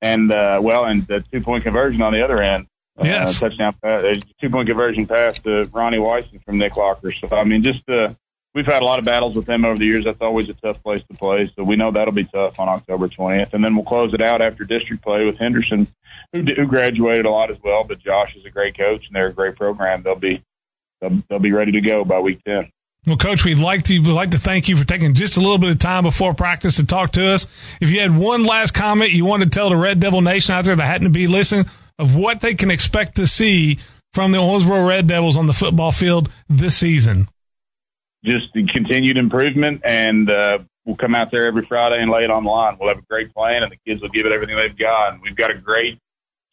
And uh, well, and the two point conversion on the other end. Uh, yes, uh, touchdown pass, two point conversion pass to Ronnie Weisen from Nick Locker. So I mean, just uh, we've had a lot of battles with them over the years. That's always a tough place to play. So we know that'll be tough on October 20th. And then we'll close it out after district play with Henderson, who, who graduated a lot as well. But Josh is a great coach and they're a great program. They'll be, they'll, they'll be ready to go by week 10. Well, Coach, we'd like to we'd like to thank you for taking just a little bit of time before practice to talk to us. If you had one last comment you wanted to tell the Red Devil Nation out there that hadn't to be listening of what they can expect to see from the Owensboro Red Devils on the football field this season just continued improvement, and uh, we'll come out there every Friday and lay it on the line. We'll have a great plan, and the kids will give it everything they've got. And we've got a great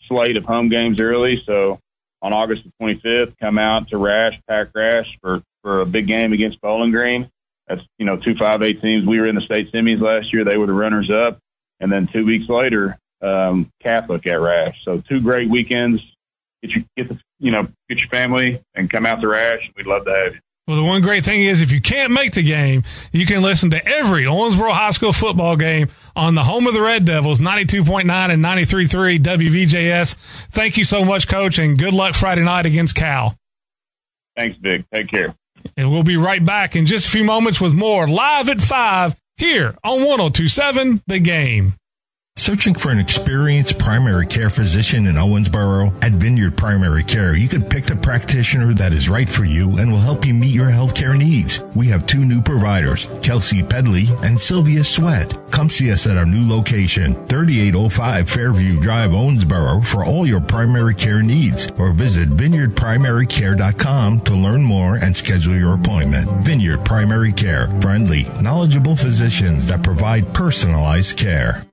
slate of home games early, so on August the 25th, come out to Rash, Pack Rash for for a big game against Bowling Green. That's you know two five eight teams. We were in the state semis last year; they were the runners up, and then two weeks later, um, Catholic at Rash. So two great weekends. Get your get the you know get your family and come out to Rash. We'd love to have you. Well, the one great thing is if you can't make the game, you can listen to every Owensboro High School football game on the home of the Red Devils, 92.9 and 93.3 WVJS. Thank you so much, Coach, and good luck Friday night against Cal. Thanks, Vic. Take care. And we'll be right back in just a few moments with more live at 5 here on 1027 The Game. Searching for an experienced primary care physician in Owensboro? At Vineyard Primary Care, you can pick the practitioner that is right for you and will help you meet your healthcare needs. We have two new providers, Kelsey Pedley and Sylvia Sweat. Come see us at our new location, 3805 Fairview Drive, Owensboro, for all your primary care needs, or visit vineyardprimarycare.com to learn more and schedule your appointment. Vineyard Primary Care, friendly, knowledgeable physicians that provide personalized care.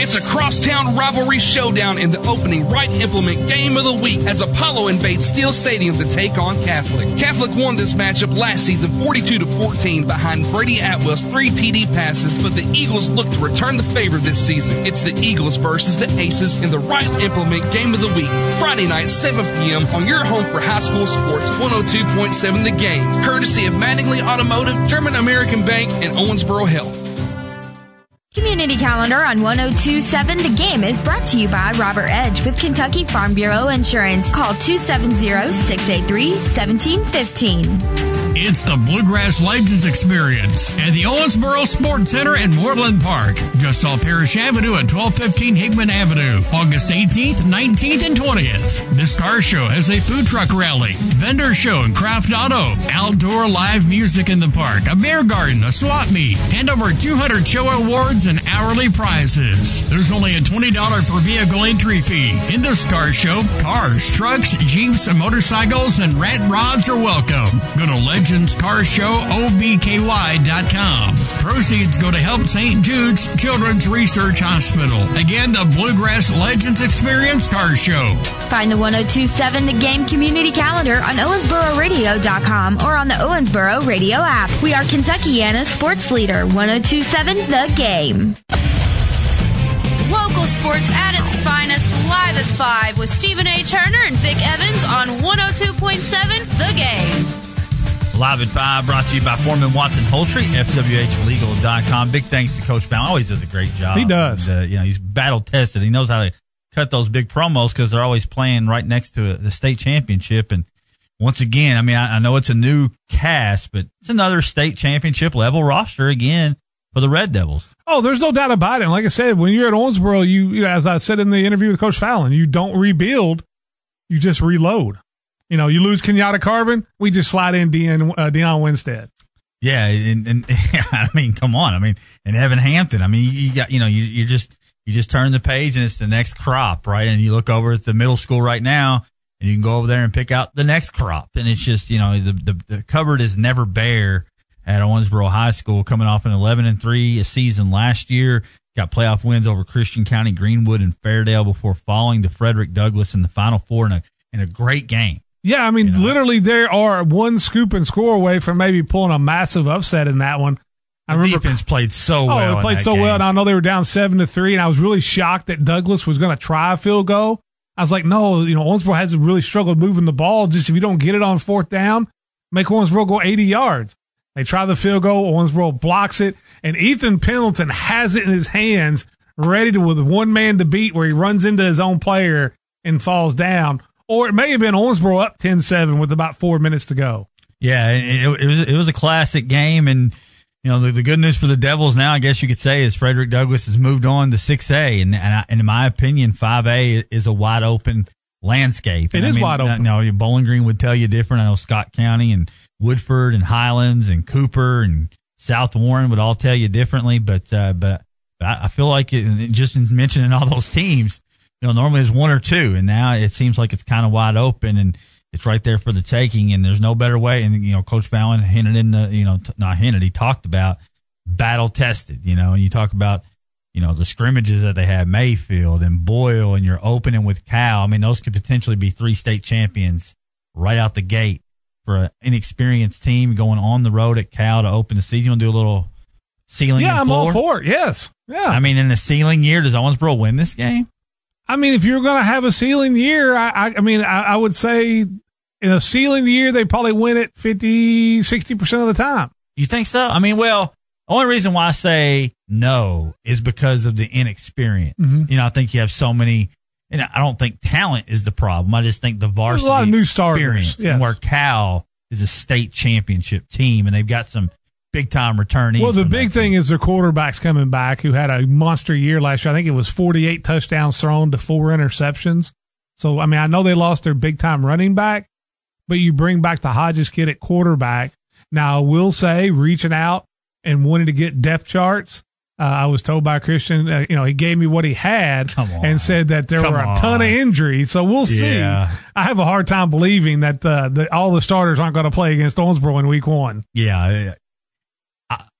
It's a crosstown rivalry showdown in the opening right implement game of the week as Apollo invades Steel Stadium to take on Catholic. Catholic won this matchup last season 42 to 14 behind Brady Atwell's three TD passes, but the Eagles look to return the favor this season. It's the Eagles versus the Aces in the right implement game of the week, Friday night 7 p.m. on your home for high school sports 102.7 The Game, courtesy of Mattingly Automotive, German American Bank, and Owensboro Health. Community Calendar on 1027 The Game is brought to you by Robert Edge with Kentucky Farm Bureau Insurance. Call 270 683 1715. It's the Bluegrass Legends Experience at the Owensboro Sports Center in Moreland Park, just off Parrish Avenue at 1215 Hickman Avenue, August 18th, 19th, and 20th. This car show has a food truck rally, vendor show and craft auto, outdoor live music in the park, a beer garden, a swap meet, and over 200 show awards and hourly prizes. There's only a $20 per vehicle entry fee. In this car show, cars, trucks, jeeps, motorcycles, and rat rods are welcome. Go to Legends Car Show, OBKY.com. Proceeds go to help St. Jude's Children's Research Hospital. Again, the Bluegrass Legends Experience Car Show. Find the 1027 The Game Community Calendar on OwensboroRadio.com or on the Owensboro Radio app. We are Kentuckiana's sports leader, 1027 The Game. Local sports at its finest, live at 5 with Stephen A. Turner and Vic Evans on 102.7 The Game. Live at 5 brought to you by Foreman Watson Holtrey, FWHlegal.com. Big thanks to Coach Bound. Always does a great job. He does. And, uh, you know, he's battle tested. He knows how to cut those big promos because they're always playing right next to the state championship. And once again, I mean, I, I know it's a new cast, but it's another state championship level roster again for the Red Devils. Oh, there's no doubt about it. And like I said, when you're at Owensboro, you, you know, as I said in the interview with Coach Fallin, you don't rebuild, you just reload. You know, you lose Kenyatta Carbon, we just slide in Dion, uh, Dion Winstead. Yeah, and, and I mean, come on. I mean, and Evan Hampton. I mean, you got you know, you you just you just turn the page and it's the next crop, right? And you look over at the middle school right now, and you can go over there and pick out the next crop. And it's just you know, the the, the cupboard is never bare at Owensboro High School, coming off an 11 and three a season last year. Got playoff wins over Christian County, Greenwood, and Fairdale before falling to Frederick Douglass in the Final Four in a in a great game. Yeah, I mean, you know? literally, there are one scoop and score away from maybe pulling a massive upset in that one. I the remember defense played so oh, well. Oh, they played so game. well, and I know they were down seven to three, and I was really shocked that Douglass was going to try a field goal. I was like, no, you know, Owensboro has really struggled moving the ball. Just if you don't get it on fourth down, make Owensboro go 80 yards. They try the field goal. Owensboro blocks it, and Ethan Pendleton has it in his hands, ready to with one man to beat, where he runs into his own player and falls down or it may have been Owensboro up 10-7 with about four minutes to go. Yeah, it, it, was it was a classic game, and you know the, the, good news for the Devils now, I guess you could say, is Frederick Douglass has moved on to six A, and, and, I, and, in my opinion, five A is a wide open landscape. It and is I mean, wide open. No, Bowling Green would tell you different. I know Scott County and Woodford and Highlands and Cooper and South Warren would all tell you differently, but uh, but, but I feel like it, just mentioning all those teams you know, normally it's one or two, and now it seems like it's kind of wide open and it's right there for the taking. And there's no better way. And you know, Coach Fallin hinted in the, you know, t- not hinted, he talked about battle tested. You know, and you talk about, you know, the scrimmages that they had Mayfield and Boyle, and you're opening with Cal. I mean, those could potentially be three state champions right out the gate for an inexperienced team going on the road at Cal to open the season. To do a little ceiling? Yeah, I'm floor? all for it. Yes. Yeah. I mean, in a ceiling year, does Owensboro win this game? I mean, if you're going to have a ceiling year, I, I, I mean, I, I, would say in a ceiling year, they probably win it 50, 60% of the time. You think so? I mean, well, the only reason why I say no is because of the inexperience. Mhm. You know, I think you have so many, and I don't think talent is the problem. I just think the varsity lot of new starters, experience, yes. and where Cal is a state championship team, and they've got some big time returnees. Well, the big thing is their quarterback's coming back, who had a monster year last year. I think it was 48 touchdowns thrown to four interceptions. So, I mean, I know they lost their big time running back, but you bring back the Hodges kid at quarterback. Now, I will say, reaching out and wanting to get depth charts. Uh, I was told by Christian, uh, you know, he gave me what he had and said that there Come were a ton of injuries. So we'll see. Yeah. I have a hard time believing that uh, the, all the starters aren't going to play against Owensboro in week one. Yeah.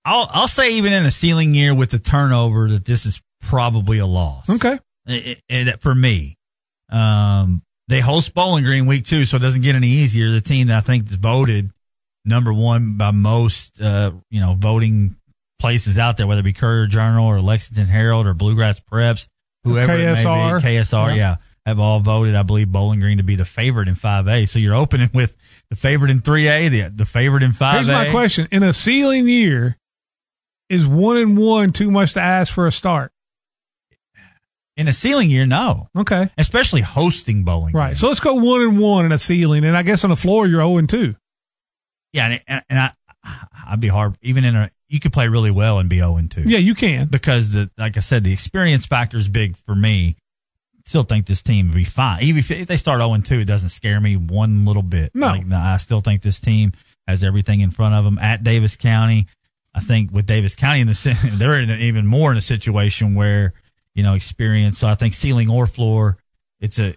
I'll, I'll say even in a ceiling year with the turnover that this is probably a loss. Okay. It- it- it- for me. Um, they host Bowling Green week two, so it doesn't get any easier. The team that I think is voted number one by most, uh, you know, voting places out there, whether it be Courier Journal or Lexington Herald or Bluegrass Preps, whoever it may KSR. be, KSR, Yeah. yeah, have all voted, I believe, Bowling Green to be the favorite in 5A. So you're opening with the favorite in 3A, the, the favorite in 5A. Here's my question: In a ceiling year, is one and one too much to ask for a start? In a ceiling year, no. Okay. Especially hosting bowling. Right. So let's go one and one in a ceiling, and I guess on the floor you're zero and two. Yeah, and, and, and I, I'd be hard even in a. You could play really well and be zero and two. Yeah, you can. because the like I said, the experience factor is big for me. Still think this team would be fine. Even if, if they start zero and two, it doesn't scare me one little bit. No. Like, I still think this team has everything in front of them at Daviess County. I think with Daviess County in the they're in even more in a situation where you know experience. So I think ceiling or floor, it's a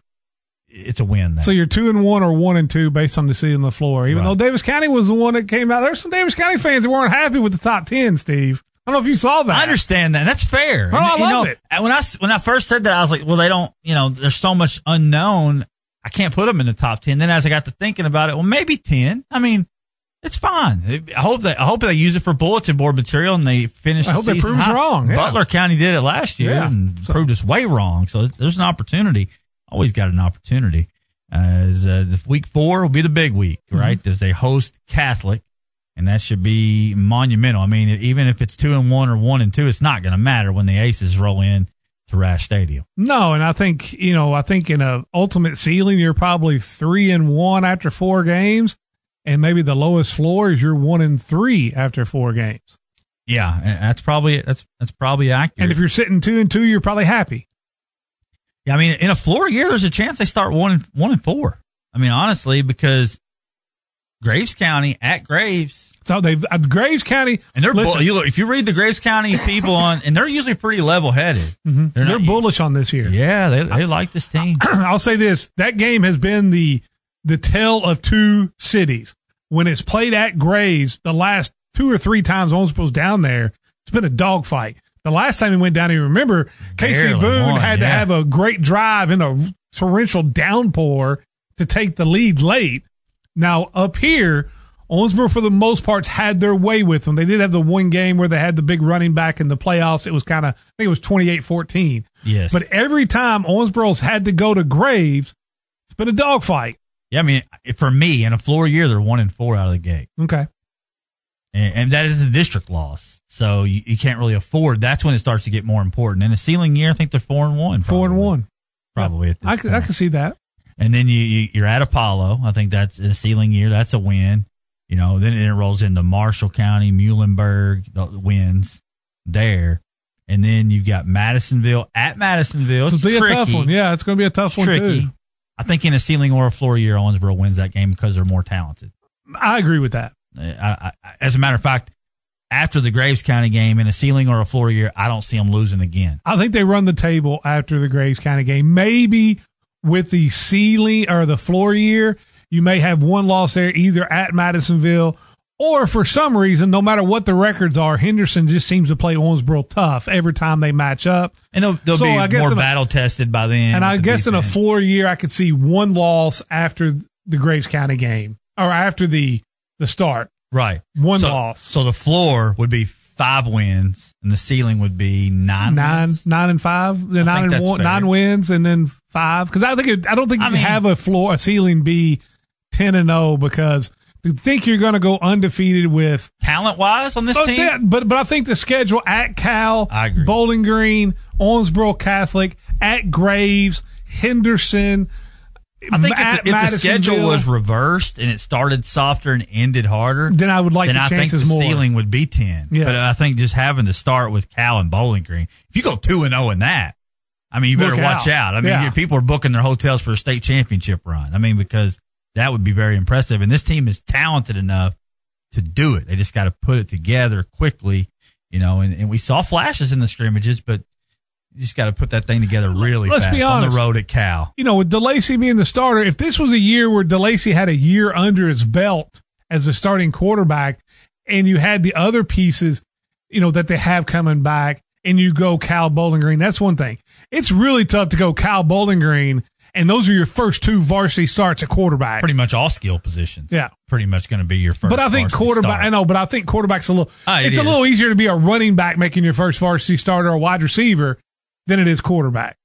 it's a win. There. So you're two and one or one and two based on the ceiling the floor. Even Right. though Daviess County was the one that came out, there's some Daviess County fans that weren't happy with the top ten. Steve, I don't know if you saw that. I understand that. That's fair. Oh, I And, you love know, it. When I when I first said that, I was like, well, they don't. You know, there's so much unknown. I can't put them in the top ten. Then as I got to thinking about it, well, maybe ten. I mean, it's fine. I hope that I hope they use it for bulletin board material and they finish. I the hope they prove wrong, yeah. Butler County did it last year Yeah. and proved us way wrong. So there's an opportunity. Always got an opportunity. As uh, the week four will be the big week, Mm-hmm. right? As they host Catholic and that should be monumental. I mean, even if it's two and one or one and two, it's not going to matter when the Aces roll in to Rash Stadium. No, and I think you know, I think in a ultimate ceiling, you're probably three and one after four games, and maybe the lowest floor is you're one in three after four games. Yeah, that's probably that's that's probably accurate. And if you're sitting two and two, you're probably happy. yeah, I mean, in a floor year, there's a chance they start one and one and four. I mean, honestly, because Graves County at Graves, So they uh, Graves County, and they're Listen. bull- you look if you read the Graves County people on, and they're usually pretty level headed. Mhm. They're they're, not- bullish on this year. Yeah, they they like this team. I'll say this: that game has been the the tale of two cities. When it's played at Graves, the last two or three times Owensboro's down there, it's been a dogfight. The last time he went down, you remember Casey Boone won, had to have a great drive in a torrential downpour to take the lead late. Now up here, Owensboro for the most parts had their way with them. They did have the one game where they had the big running back in the playoffs. It was kind of, I think it was 28-14. Yes, But every time Owensboro's had to go to Graves, it's been a dogfight. Yeah, I mean, for me, in a floor year, they're one and four out of the gate. Okay. and, and that is a district loss. So you, you can't really afford. That's when it starts to get more important. In a ceiling year, I think they're four and one. Four and one. probably. At this I could, I could see that. And then you, you you're at Apollo. I think that's a ceiling year. That's a win. You know, then it rolls into Marshall County, Muhlenberg, the wins there, and then you've got Madisonville at Madisonville. It's will be tricky. a tough one. Yeah, it's going to be a tough It's one tricky. too. I think in a ceiling or a floor year, Owensboro wins that game because they're more talented. I agree with that. I, I, as a matter of fact, after the Graves County game in a ceiling or a floor year, I don't see them losing again. I think they run the table after the Graves County game. Maybe with the ceiling or the floor year, you may have one loss there, either at Madisonville or for some reason, no matter what the records are, Henderson just seems to play Owensboro tough every time they match up. And they'll, they'll So be I guess more battle tested by then. And I the guess in a four year, I could see one loss after the Graves County game or after the the start. right One so, loss. So the floor would be five wins, and the ceiling would be nine. nine, wins. nine and five, then nine and one, fair. nine wins, and then five. Because I think it, I don't think you I can mean- have a floor, a ceiling be ten and zero because to think you're going to go undefeated with talent wise on this Oh, team. yeah, but but I think the schedule at Cal, I agree. Bowling Green, Owensboro Catholic, at Graves, Henderson. I think if, the, if the schedule was reversed and it started softer and ended harder, then I would like then the I think the more. ceiling would be ten. Yes. But I think just having to start with Cal and Bowling Green, if you go two and zero in that, I mean, you better Look watch out. out. I mean, Yeah. people are booking their hotels for a state championship run. I mean, because that would be very impressive. And this team is talented enough to do it. They just got to put it together quickly, you know. And, and we saw flashes in the scrimmages, but you just got to put that thing together really Let's fast be on the road at Cal. you know, with DeLacy being the starter, if this was a year where DeLacy had a year under his belt as the starting quarterback and you had the other pieces, you know, that they have coming back and you go Cal Bowling Green, that's one thing. It's really tough to go Cal Bowling Green and those are your first two varsity starts at quarterback. Pretty much all skill positions. Yeah. Pretty much going to be your first. but I think quarterback, start. I know, but I think quarterback's a little, Ah, it it's a little easier to be a running back making your first varsity starter or wide receiver than it is quarterback.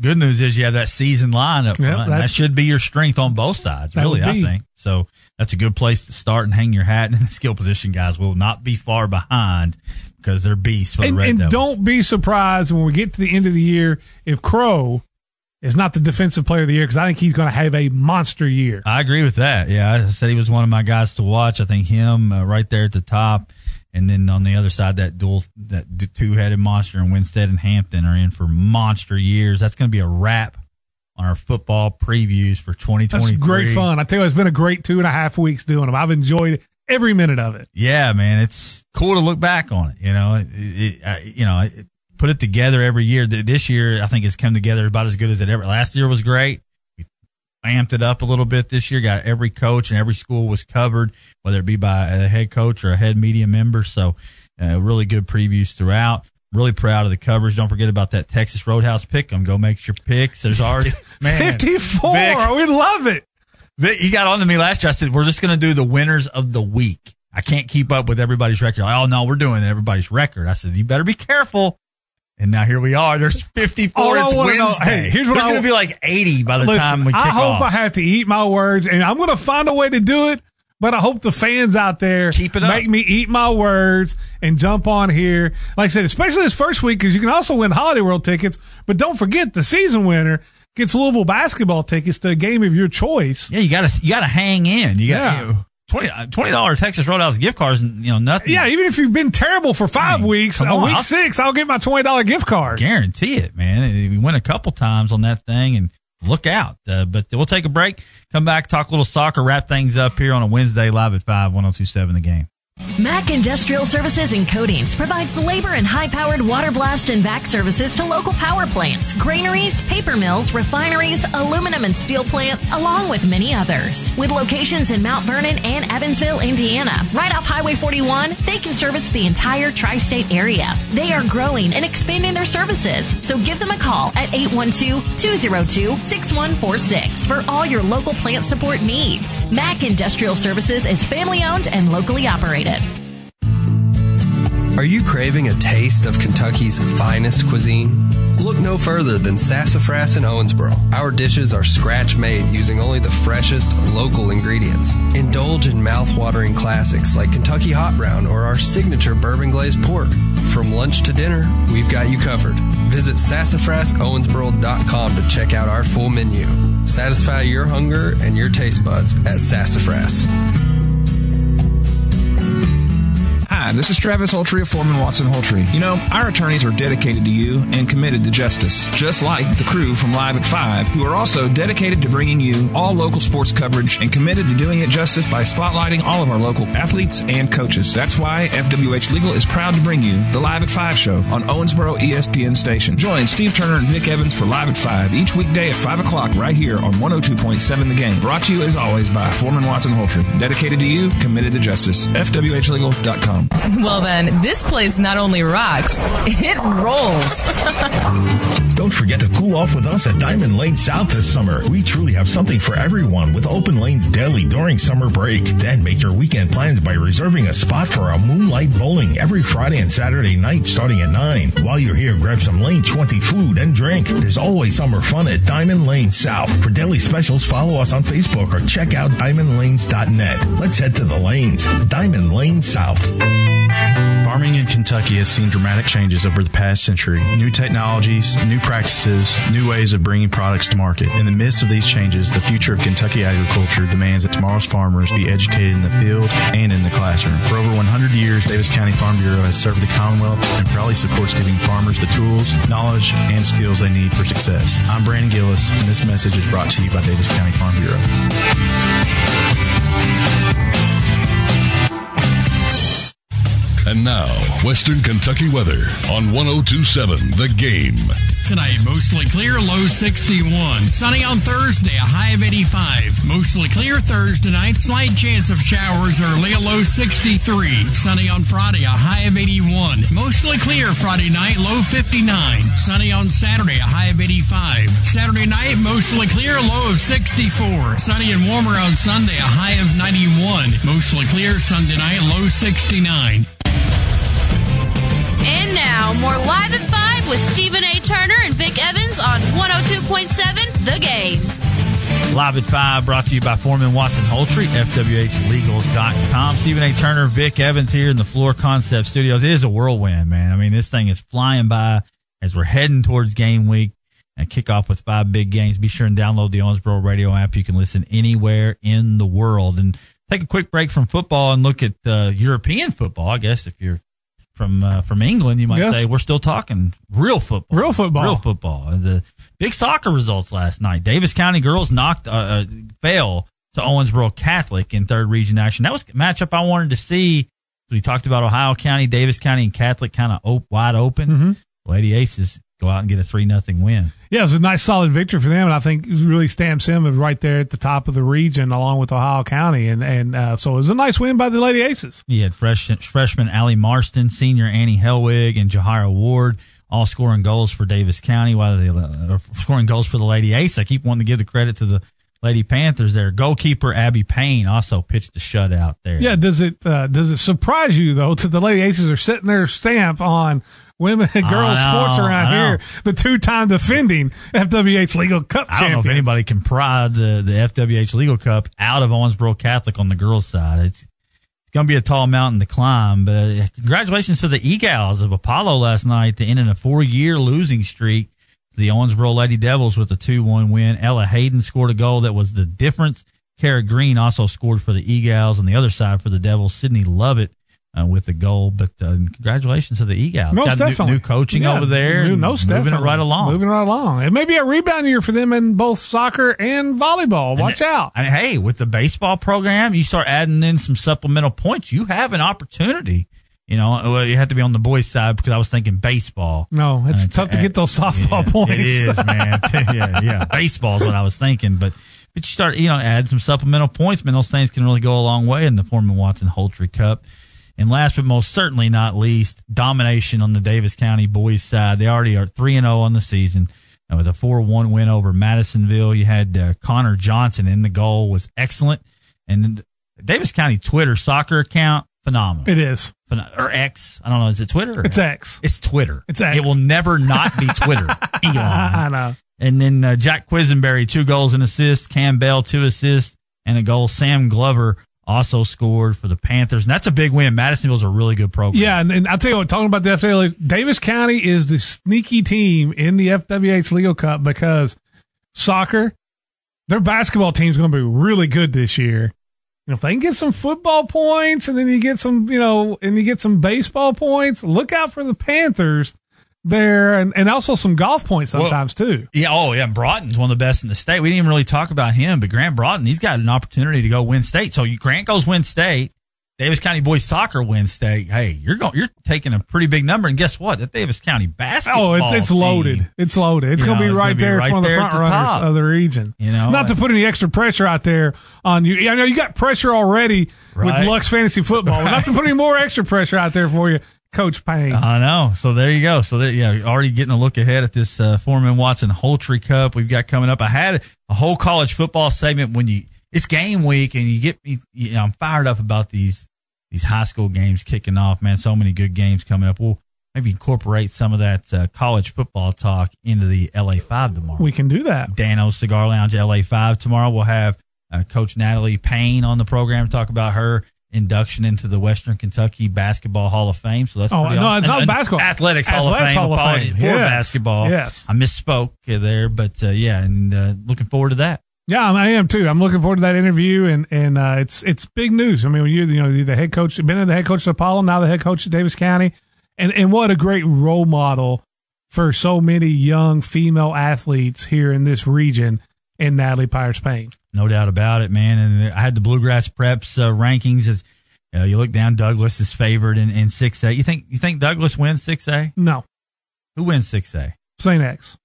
Good news is you have that season line up Yep, front. and that should be your strength on both sides, really, I think. So that's a good place to start and hang your hat. And the skill position guys will not be far behind because they're beasts for the and, and don't be surprised when we get to the end of the year if Crow is not the defensive player of the year because I think he's going to have a monster year. I agree with that. Yeah, I said he was one of my guys to watch. I think him uh, right there at the top, and then on the other side, that dual, that two headed monster and Winstead and Hampton are in for monster years. That's going to be a wrap on our football previews for 2023. That's great fun. I tell you, it's been a great two and a half weeks doing them. I've enjoyed every minute of it. Yeah, man, it's cool to look back on it. You know, it, it, I- you know, it, put it together every year. This year, I think it's come together about as good as it ever. Last year was great. We amped it up a little bit this year. Got every coach and every school was covered, whether it be by a head coach or a head media member. So, uh, really good previews throughout. Really proud of the coverage. Don't forget about that Texas Roadhouse pick 'em. Go make your picks. There's already man 54. Vic, we love it. Vic, he got on to me last year. I said, we're just going to do the winners of the week. I can't keep up with everybody's record. Like, oh, no, we're doing everybody's record. I said, you better be careful. And now here we are. There's 54. All it's wanna know- hey, here's what There's going to be like 80 by the Listen, time we kick I hope off. I have to eat my words, and I'm going to find a way to do it. But I hope the fans out there Keep it up. make me eat my words and jump on here. Like I said, especially this first week, because you can also win Holiday World tickets. But don't forget, the season winner gets Louisville basketball tickets to a game of your choice. yeah, you got to you got to hang in. You got Yeah. 20 $20 Texas Roadhouse gift cards. and You know nothing. Yeah, even if you've been terrible for five weeks, on on, week I'll- six, I'll get my twenty dollar gift card. guarantee it, man. We went a couple times on that thing, and look out. Uh, but we'll take a break, come back, talk a little soccer, wrap things up here on a Wednesday live at five one zero two seven the game. Mac Industrial Services and Coatings provides labor and high-powered water blast and vac services to local power plants, granaries, paper mills, refineries, aluminum and steel plants, along with many others. With locations in Mount Vernon and Evansville, Indiana, right off Highway 41, they can service the entire tri-state area. They are growing and expanding their services, so give them a call at 812-202-6146 for all your local plant support needs. Mac Industrial Services is family-owned and locally operated. Are you craving a taste of Kentucky's finest cuisine? Look no further than Sassafras in Owensboro. Our dishes are scratch made using only the freshest local ingredients. Indulge in mouth-watering classics like Kentucky Hot Brown or our signature bourbon glazed pork. From lunch to dinner, we've got you covered. Visit sassafrasowensboro.com to check out our full menu. Satisfy your hunger and your taste buds at Sassafras. Hi, this is Travis Holtrey of Foreman Watson Holtrey. You know, our attorneys are dedicated to you and committed to justice, just like the crew from Live at 5, who are also dedicated to bringing you all local sports coverage and committed to doing it justice by spotlighting all of our local athletes and coaches. That's why FWH Legal is proud to bring you the Live at 5 show on Owensboro ESPN station. Join Steve Turner and Vic Evans for Live at 5 each weekday at 5 o'clock right here on 102.7 The Game. Brought to you as always by Foreman Watson Holtrey. Dedicated to you, committed to justice. FWHlegal.com. Well, then, this place not only rocks, it rolls. Don't forget to cool off with us at Diamond Lane South this summer. We truly have something for everyone with open lanes daily during summer break. Then make your weekend plans by reserving a spot for our moonlight bowling every Friday and Saturday night starting at 9. While you're here, grab some Lane 20 food and drink. There's always summer fun at Diamond Lane South. For daily specials, follow us on Facebook or check out diamondlanes.net. Let's head to the lanes. Diamond Lane South. Farming in Kentucky has seen dramatic changes over the past century. New technologies, new practices, new ways of bringing products to market. In the midst of these changes, the future of Kentucky agriculture demands that tomorrow's farmers be educated in the field and in the classroom. For over 100 years, Daviess County Farm Bureau has served the Commonwealth and proudly supports giving farmers the tools, knowledge, and skills they need for success. I'm Brandon Gillis, and this message is brought to you by Daviess County Farm Bureau. And now, Western Kentucky weather on 1027 The Game. Tonight, mostly clear, low 61. Sunny on Thursday, a high of 85. Mostly clear Thursday night, slight chance of showers early, a low 63. Sunny on Friday, a high of 81. Mostly clear Friday night, low 59. Sunny on Saturday, a high of 85. Saturday night, mostly clear, low of 64. Sunny and warmer on Sunday, a high of 91. Mostly clear Sunday night, low 69. And now, more Live at 5 with Stephen A. Turner and Vic Evans on 102.7 The Game. Live at 5 brought to you by Foreman Watson Holtrey, FWHlegal.com. Stephen A. Turner, Vic Evans here in the Floor Concept Studios. It is a whirlwind, man. I mean, this thing is flying by as we're heading towards game week and kick off with five big games. Be sure and download the Owensboro radio app. You can listen anywhere in the world and take a quick break from football and look at uh, European football. I guess if you're from uh, from England, you might Yes. say we're still talking real football, Real football. real football. The big soccer results last night: Daviess County girls knocked uh, uh, fell to Owensboro Catholic in third region action. That was a matchup I wanted to see. We talked about Ohio County, Daviess County, and Catholic kind of op- wide open. Mm-hmm. Lady Aces go out and get a three nothing win. Yeah, it was a nice solid victory for them, and I think it really stamps them right there at the top of the region, along with Ohio County, and and uh, so it was a nice win by the Lady Aces. You had fresh, freshman Allie Marston, senior Annie Hellwig, and Jahira Ward all scoring goals for Daviess County, while they uh, scoring goals for the Lady Ace. I keep wanting to give the credit to the Lady Panthers there. Goalkeeper Abby Payne also pitched a shutout there. Yeah, does it uh, does it surprise you though that the Lady Aces are sitting their stamp on women and girls know, sports around here? The two time defending FWH Legal Cup I don't know if anybody can pry the, the FWH Legal Cup out of Owensboro Catholic on the girls' side. It's, it's going to be a tall mountain to climb, but uh, congratulations to the E-Gals of Apollo last night to end in a four-year losing streak. The Owensboro Lady Devils with a 2-1 win. Ella Hayden scored a goal that was the difference. Kara Green also scored for the E-Gals on the other side for the Devils. Sydney Lovett uh, with the goal, but uh, congratulations to the E-Gals. Most Got new- definitely. new, coaching Yeah, over there. new- and most moving it right along. Moving right along. It may be a rebound year for them in both soccer and volleyball. Watch out. And hey, with the baseball program, you start adding in some supplemental points. You have an opportunity. You know, well, you have to be on the boys' side because I was thinking baseball. No, it's Uh, tough to get those softball yeah, points. It is, man. yeah, yeah. Baseball is what I was thinking, but but you start, you know, add some supplemental points, man. Those things can really go a long way in the Foreman Watson Holtrey Cup. And last but most certainly not least, domination on the Daviess County boys' side. They already are three and zero on the season. It was a four one win over Madisonville. You had uh, Connor Johnson in the goal was excellent, and then the Daviess County Twitter soccer account phenomenal. It is. Phen- or X. I don't know. Is it Twitter? Or It's X. It's Twitter. It's X. It will never not be Twitter. Elon. I know. And then uh, Jack Quisenberry, two goals and assists. Cam Bell, two assists and a goal. Sam Glover also scored for the Panthers. And that's a big win. Madisonville's a really good program. Yeah, and, and I'll tell you what, talking about the FWH, Daviess County is the sneaky team in the FWH Legal Cup because soccer, their basketball team's going to be really good this year. And if they can get some football points and then you get some, you know, and you get some baseball points, look out for the Panthers there and, and also some golf points sometimes too. Yeah. Oh, yeah. Broughton's one of the best in the state. We didn't even really talk about him, but Grant Broughton, he's got an opportunity to go win state. So you, Grant goes win state. Daviess County boys soccer wins state, hey, you're going, you're taking a pretty big number. And guess what? That Daviess County basketball. Oh, it's it's team, loaded. It's loaded. It's going to be right be there. right It's one of the front the runners top. of the region. You know, not to put any extra pressure out there on you. I know you got pressure already Right. with Lux Fantasy Football. Not to put any more extra pressure out there for you, Coach Payne. I know. So there you go. So there, yeah, already getting a look ahead at this uh, Foreman Watson Holtrey Cup we've got coming up. I had a whole college football segment when you it's game week and you get me. You know, I'm fired up about these these high school games kicking off. Man, so many good games coming up. We'll maybe incorporate some of that uh, college football talk into the LA Five tomorrow. We can do that. Dano's Cigar Lounge LA Five tomorrow. We'll have uh, Coach Natalie Payne on the program to talk about her induction into the Western Kentucky Basketball Hall of Fame. So that's Oh, pretty no, awesome. it's not And- basketball. Athletics, Hall of Fame. Hall of Apologies Fame. for Yes. basketball. Yes. I misspoke there, but uh, yeah, and uh, looking forward to that. Yeah, I am too. I'm looking forward to that interview, and and uh, it's it's big news. I mean, when you you know the head coach, been in the head coach at Apollo, now the head coach at Daviess County, and and what a great role model for so many young female athletes here in this region. In Natalie Powers Payne. No doubt about it, man. And I had the Bluegrass Preps uh, rankings as you, know, you look down. Douglass is favored in in six A. You think you think Douglass wins six A? No, Who wins six A? St. X.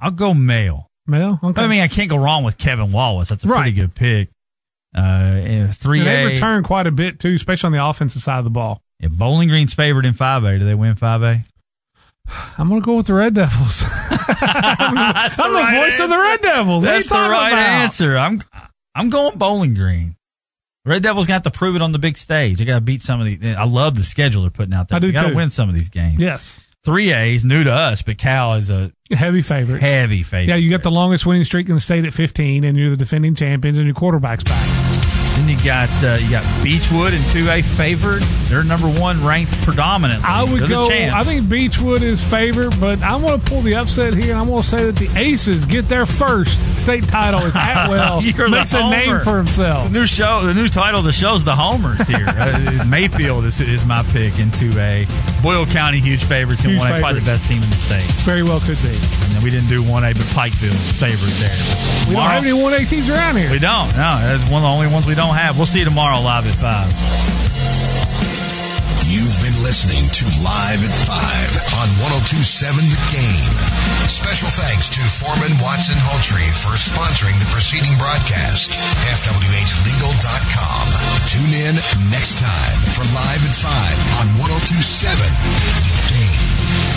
I'll go male. Male. Okay. I mean, I can't go wrong with Kevin Wallace. That's a pretty good pick. Uh, three they return quite a bit too, especially on the offensive side of the ball. Yeah, Bowling Green's favored in five A. Do they win five A? I'm going to go with the Red Devils. I'm the, I'm the voice of the Red Devils. What are you That's the right about? answer. I'm I'm going Bowling Green. Red Devils got to prove it on the big stage. They got to beat some of the. I love the schedule they're putting out there. I do got to win some of these games. Yes. Three A's new to us, but Cal is a Heavy favorite. heavy favorite. Yeah, you got the longest winning streak in the state at 15, and you're the defending champions, and your quarterback's back. Then you got uh, you got Beechwood and two A favored. They're number one ranked predominantly. I would They're go. I think Beechwood is favored, but I want to pull the upset here, and I want to say that the Aces get their first state title as Atwell makes a name for himself. The new show, the new title of the show's the homers here. uh, Mayfield is, is my pick in two A. Boyle County huge favorites and one A, probably the best team in the state. Very well could be. And then we didn't do one A, but Pikeville favored there. We don't have any one A teams around here. We don't. No, that's one of the only ones we don't have. We'll see you tomorrow live at five. You've been listening to Live at 5 on 1027 The Game. Special thanks to Foreman Watson Holtrey for sponsoring the preceding broadcast. FWHlegal.com. Tune in next time for Live at 5 on 1027 The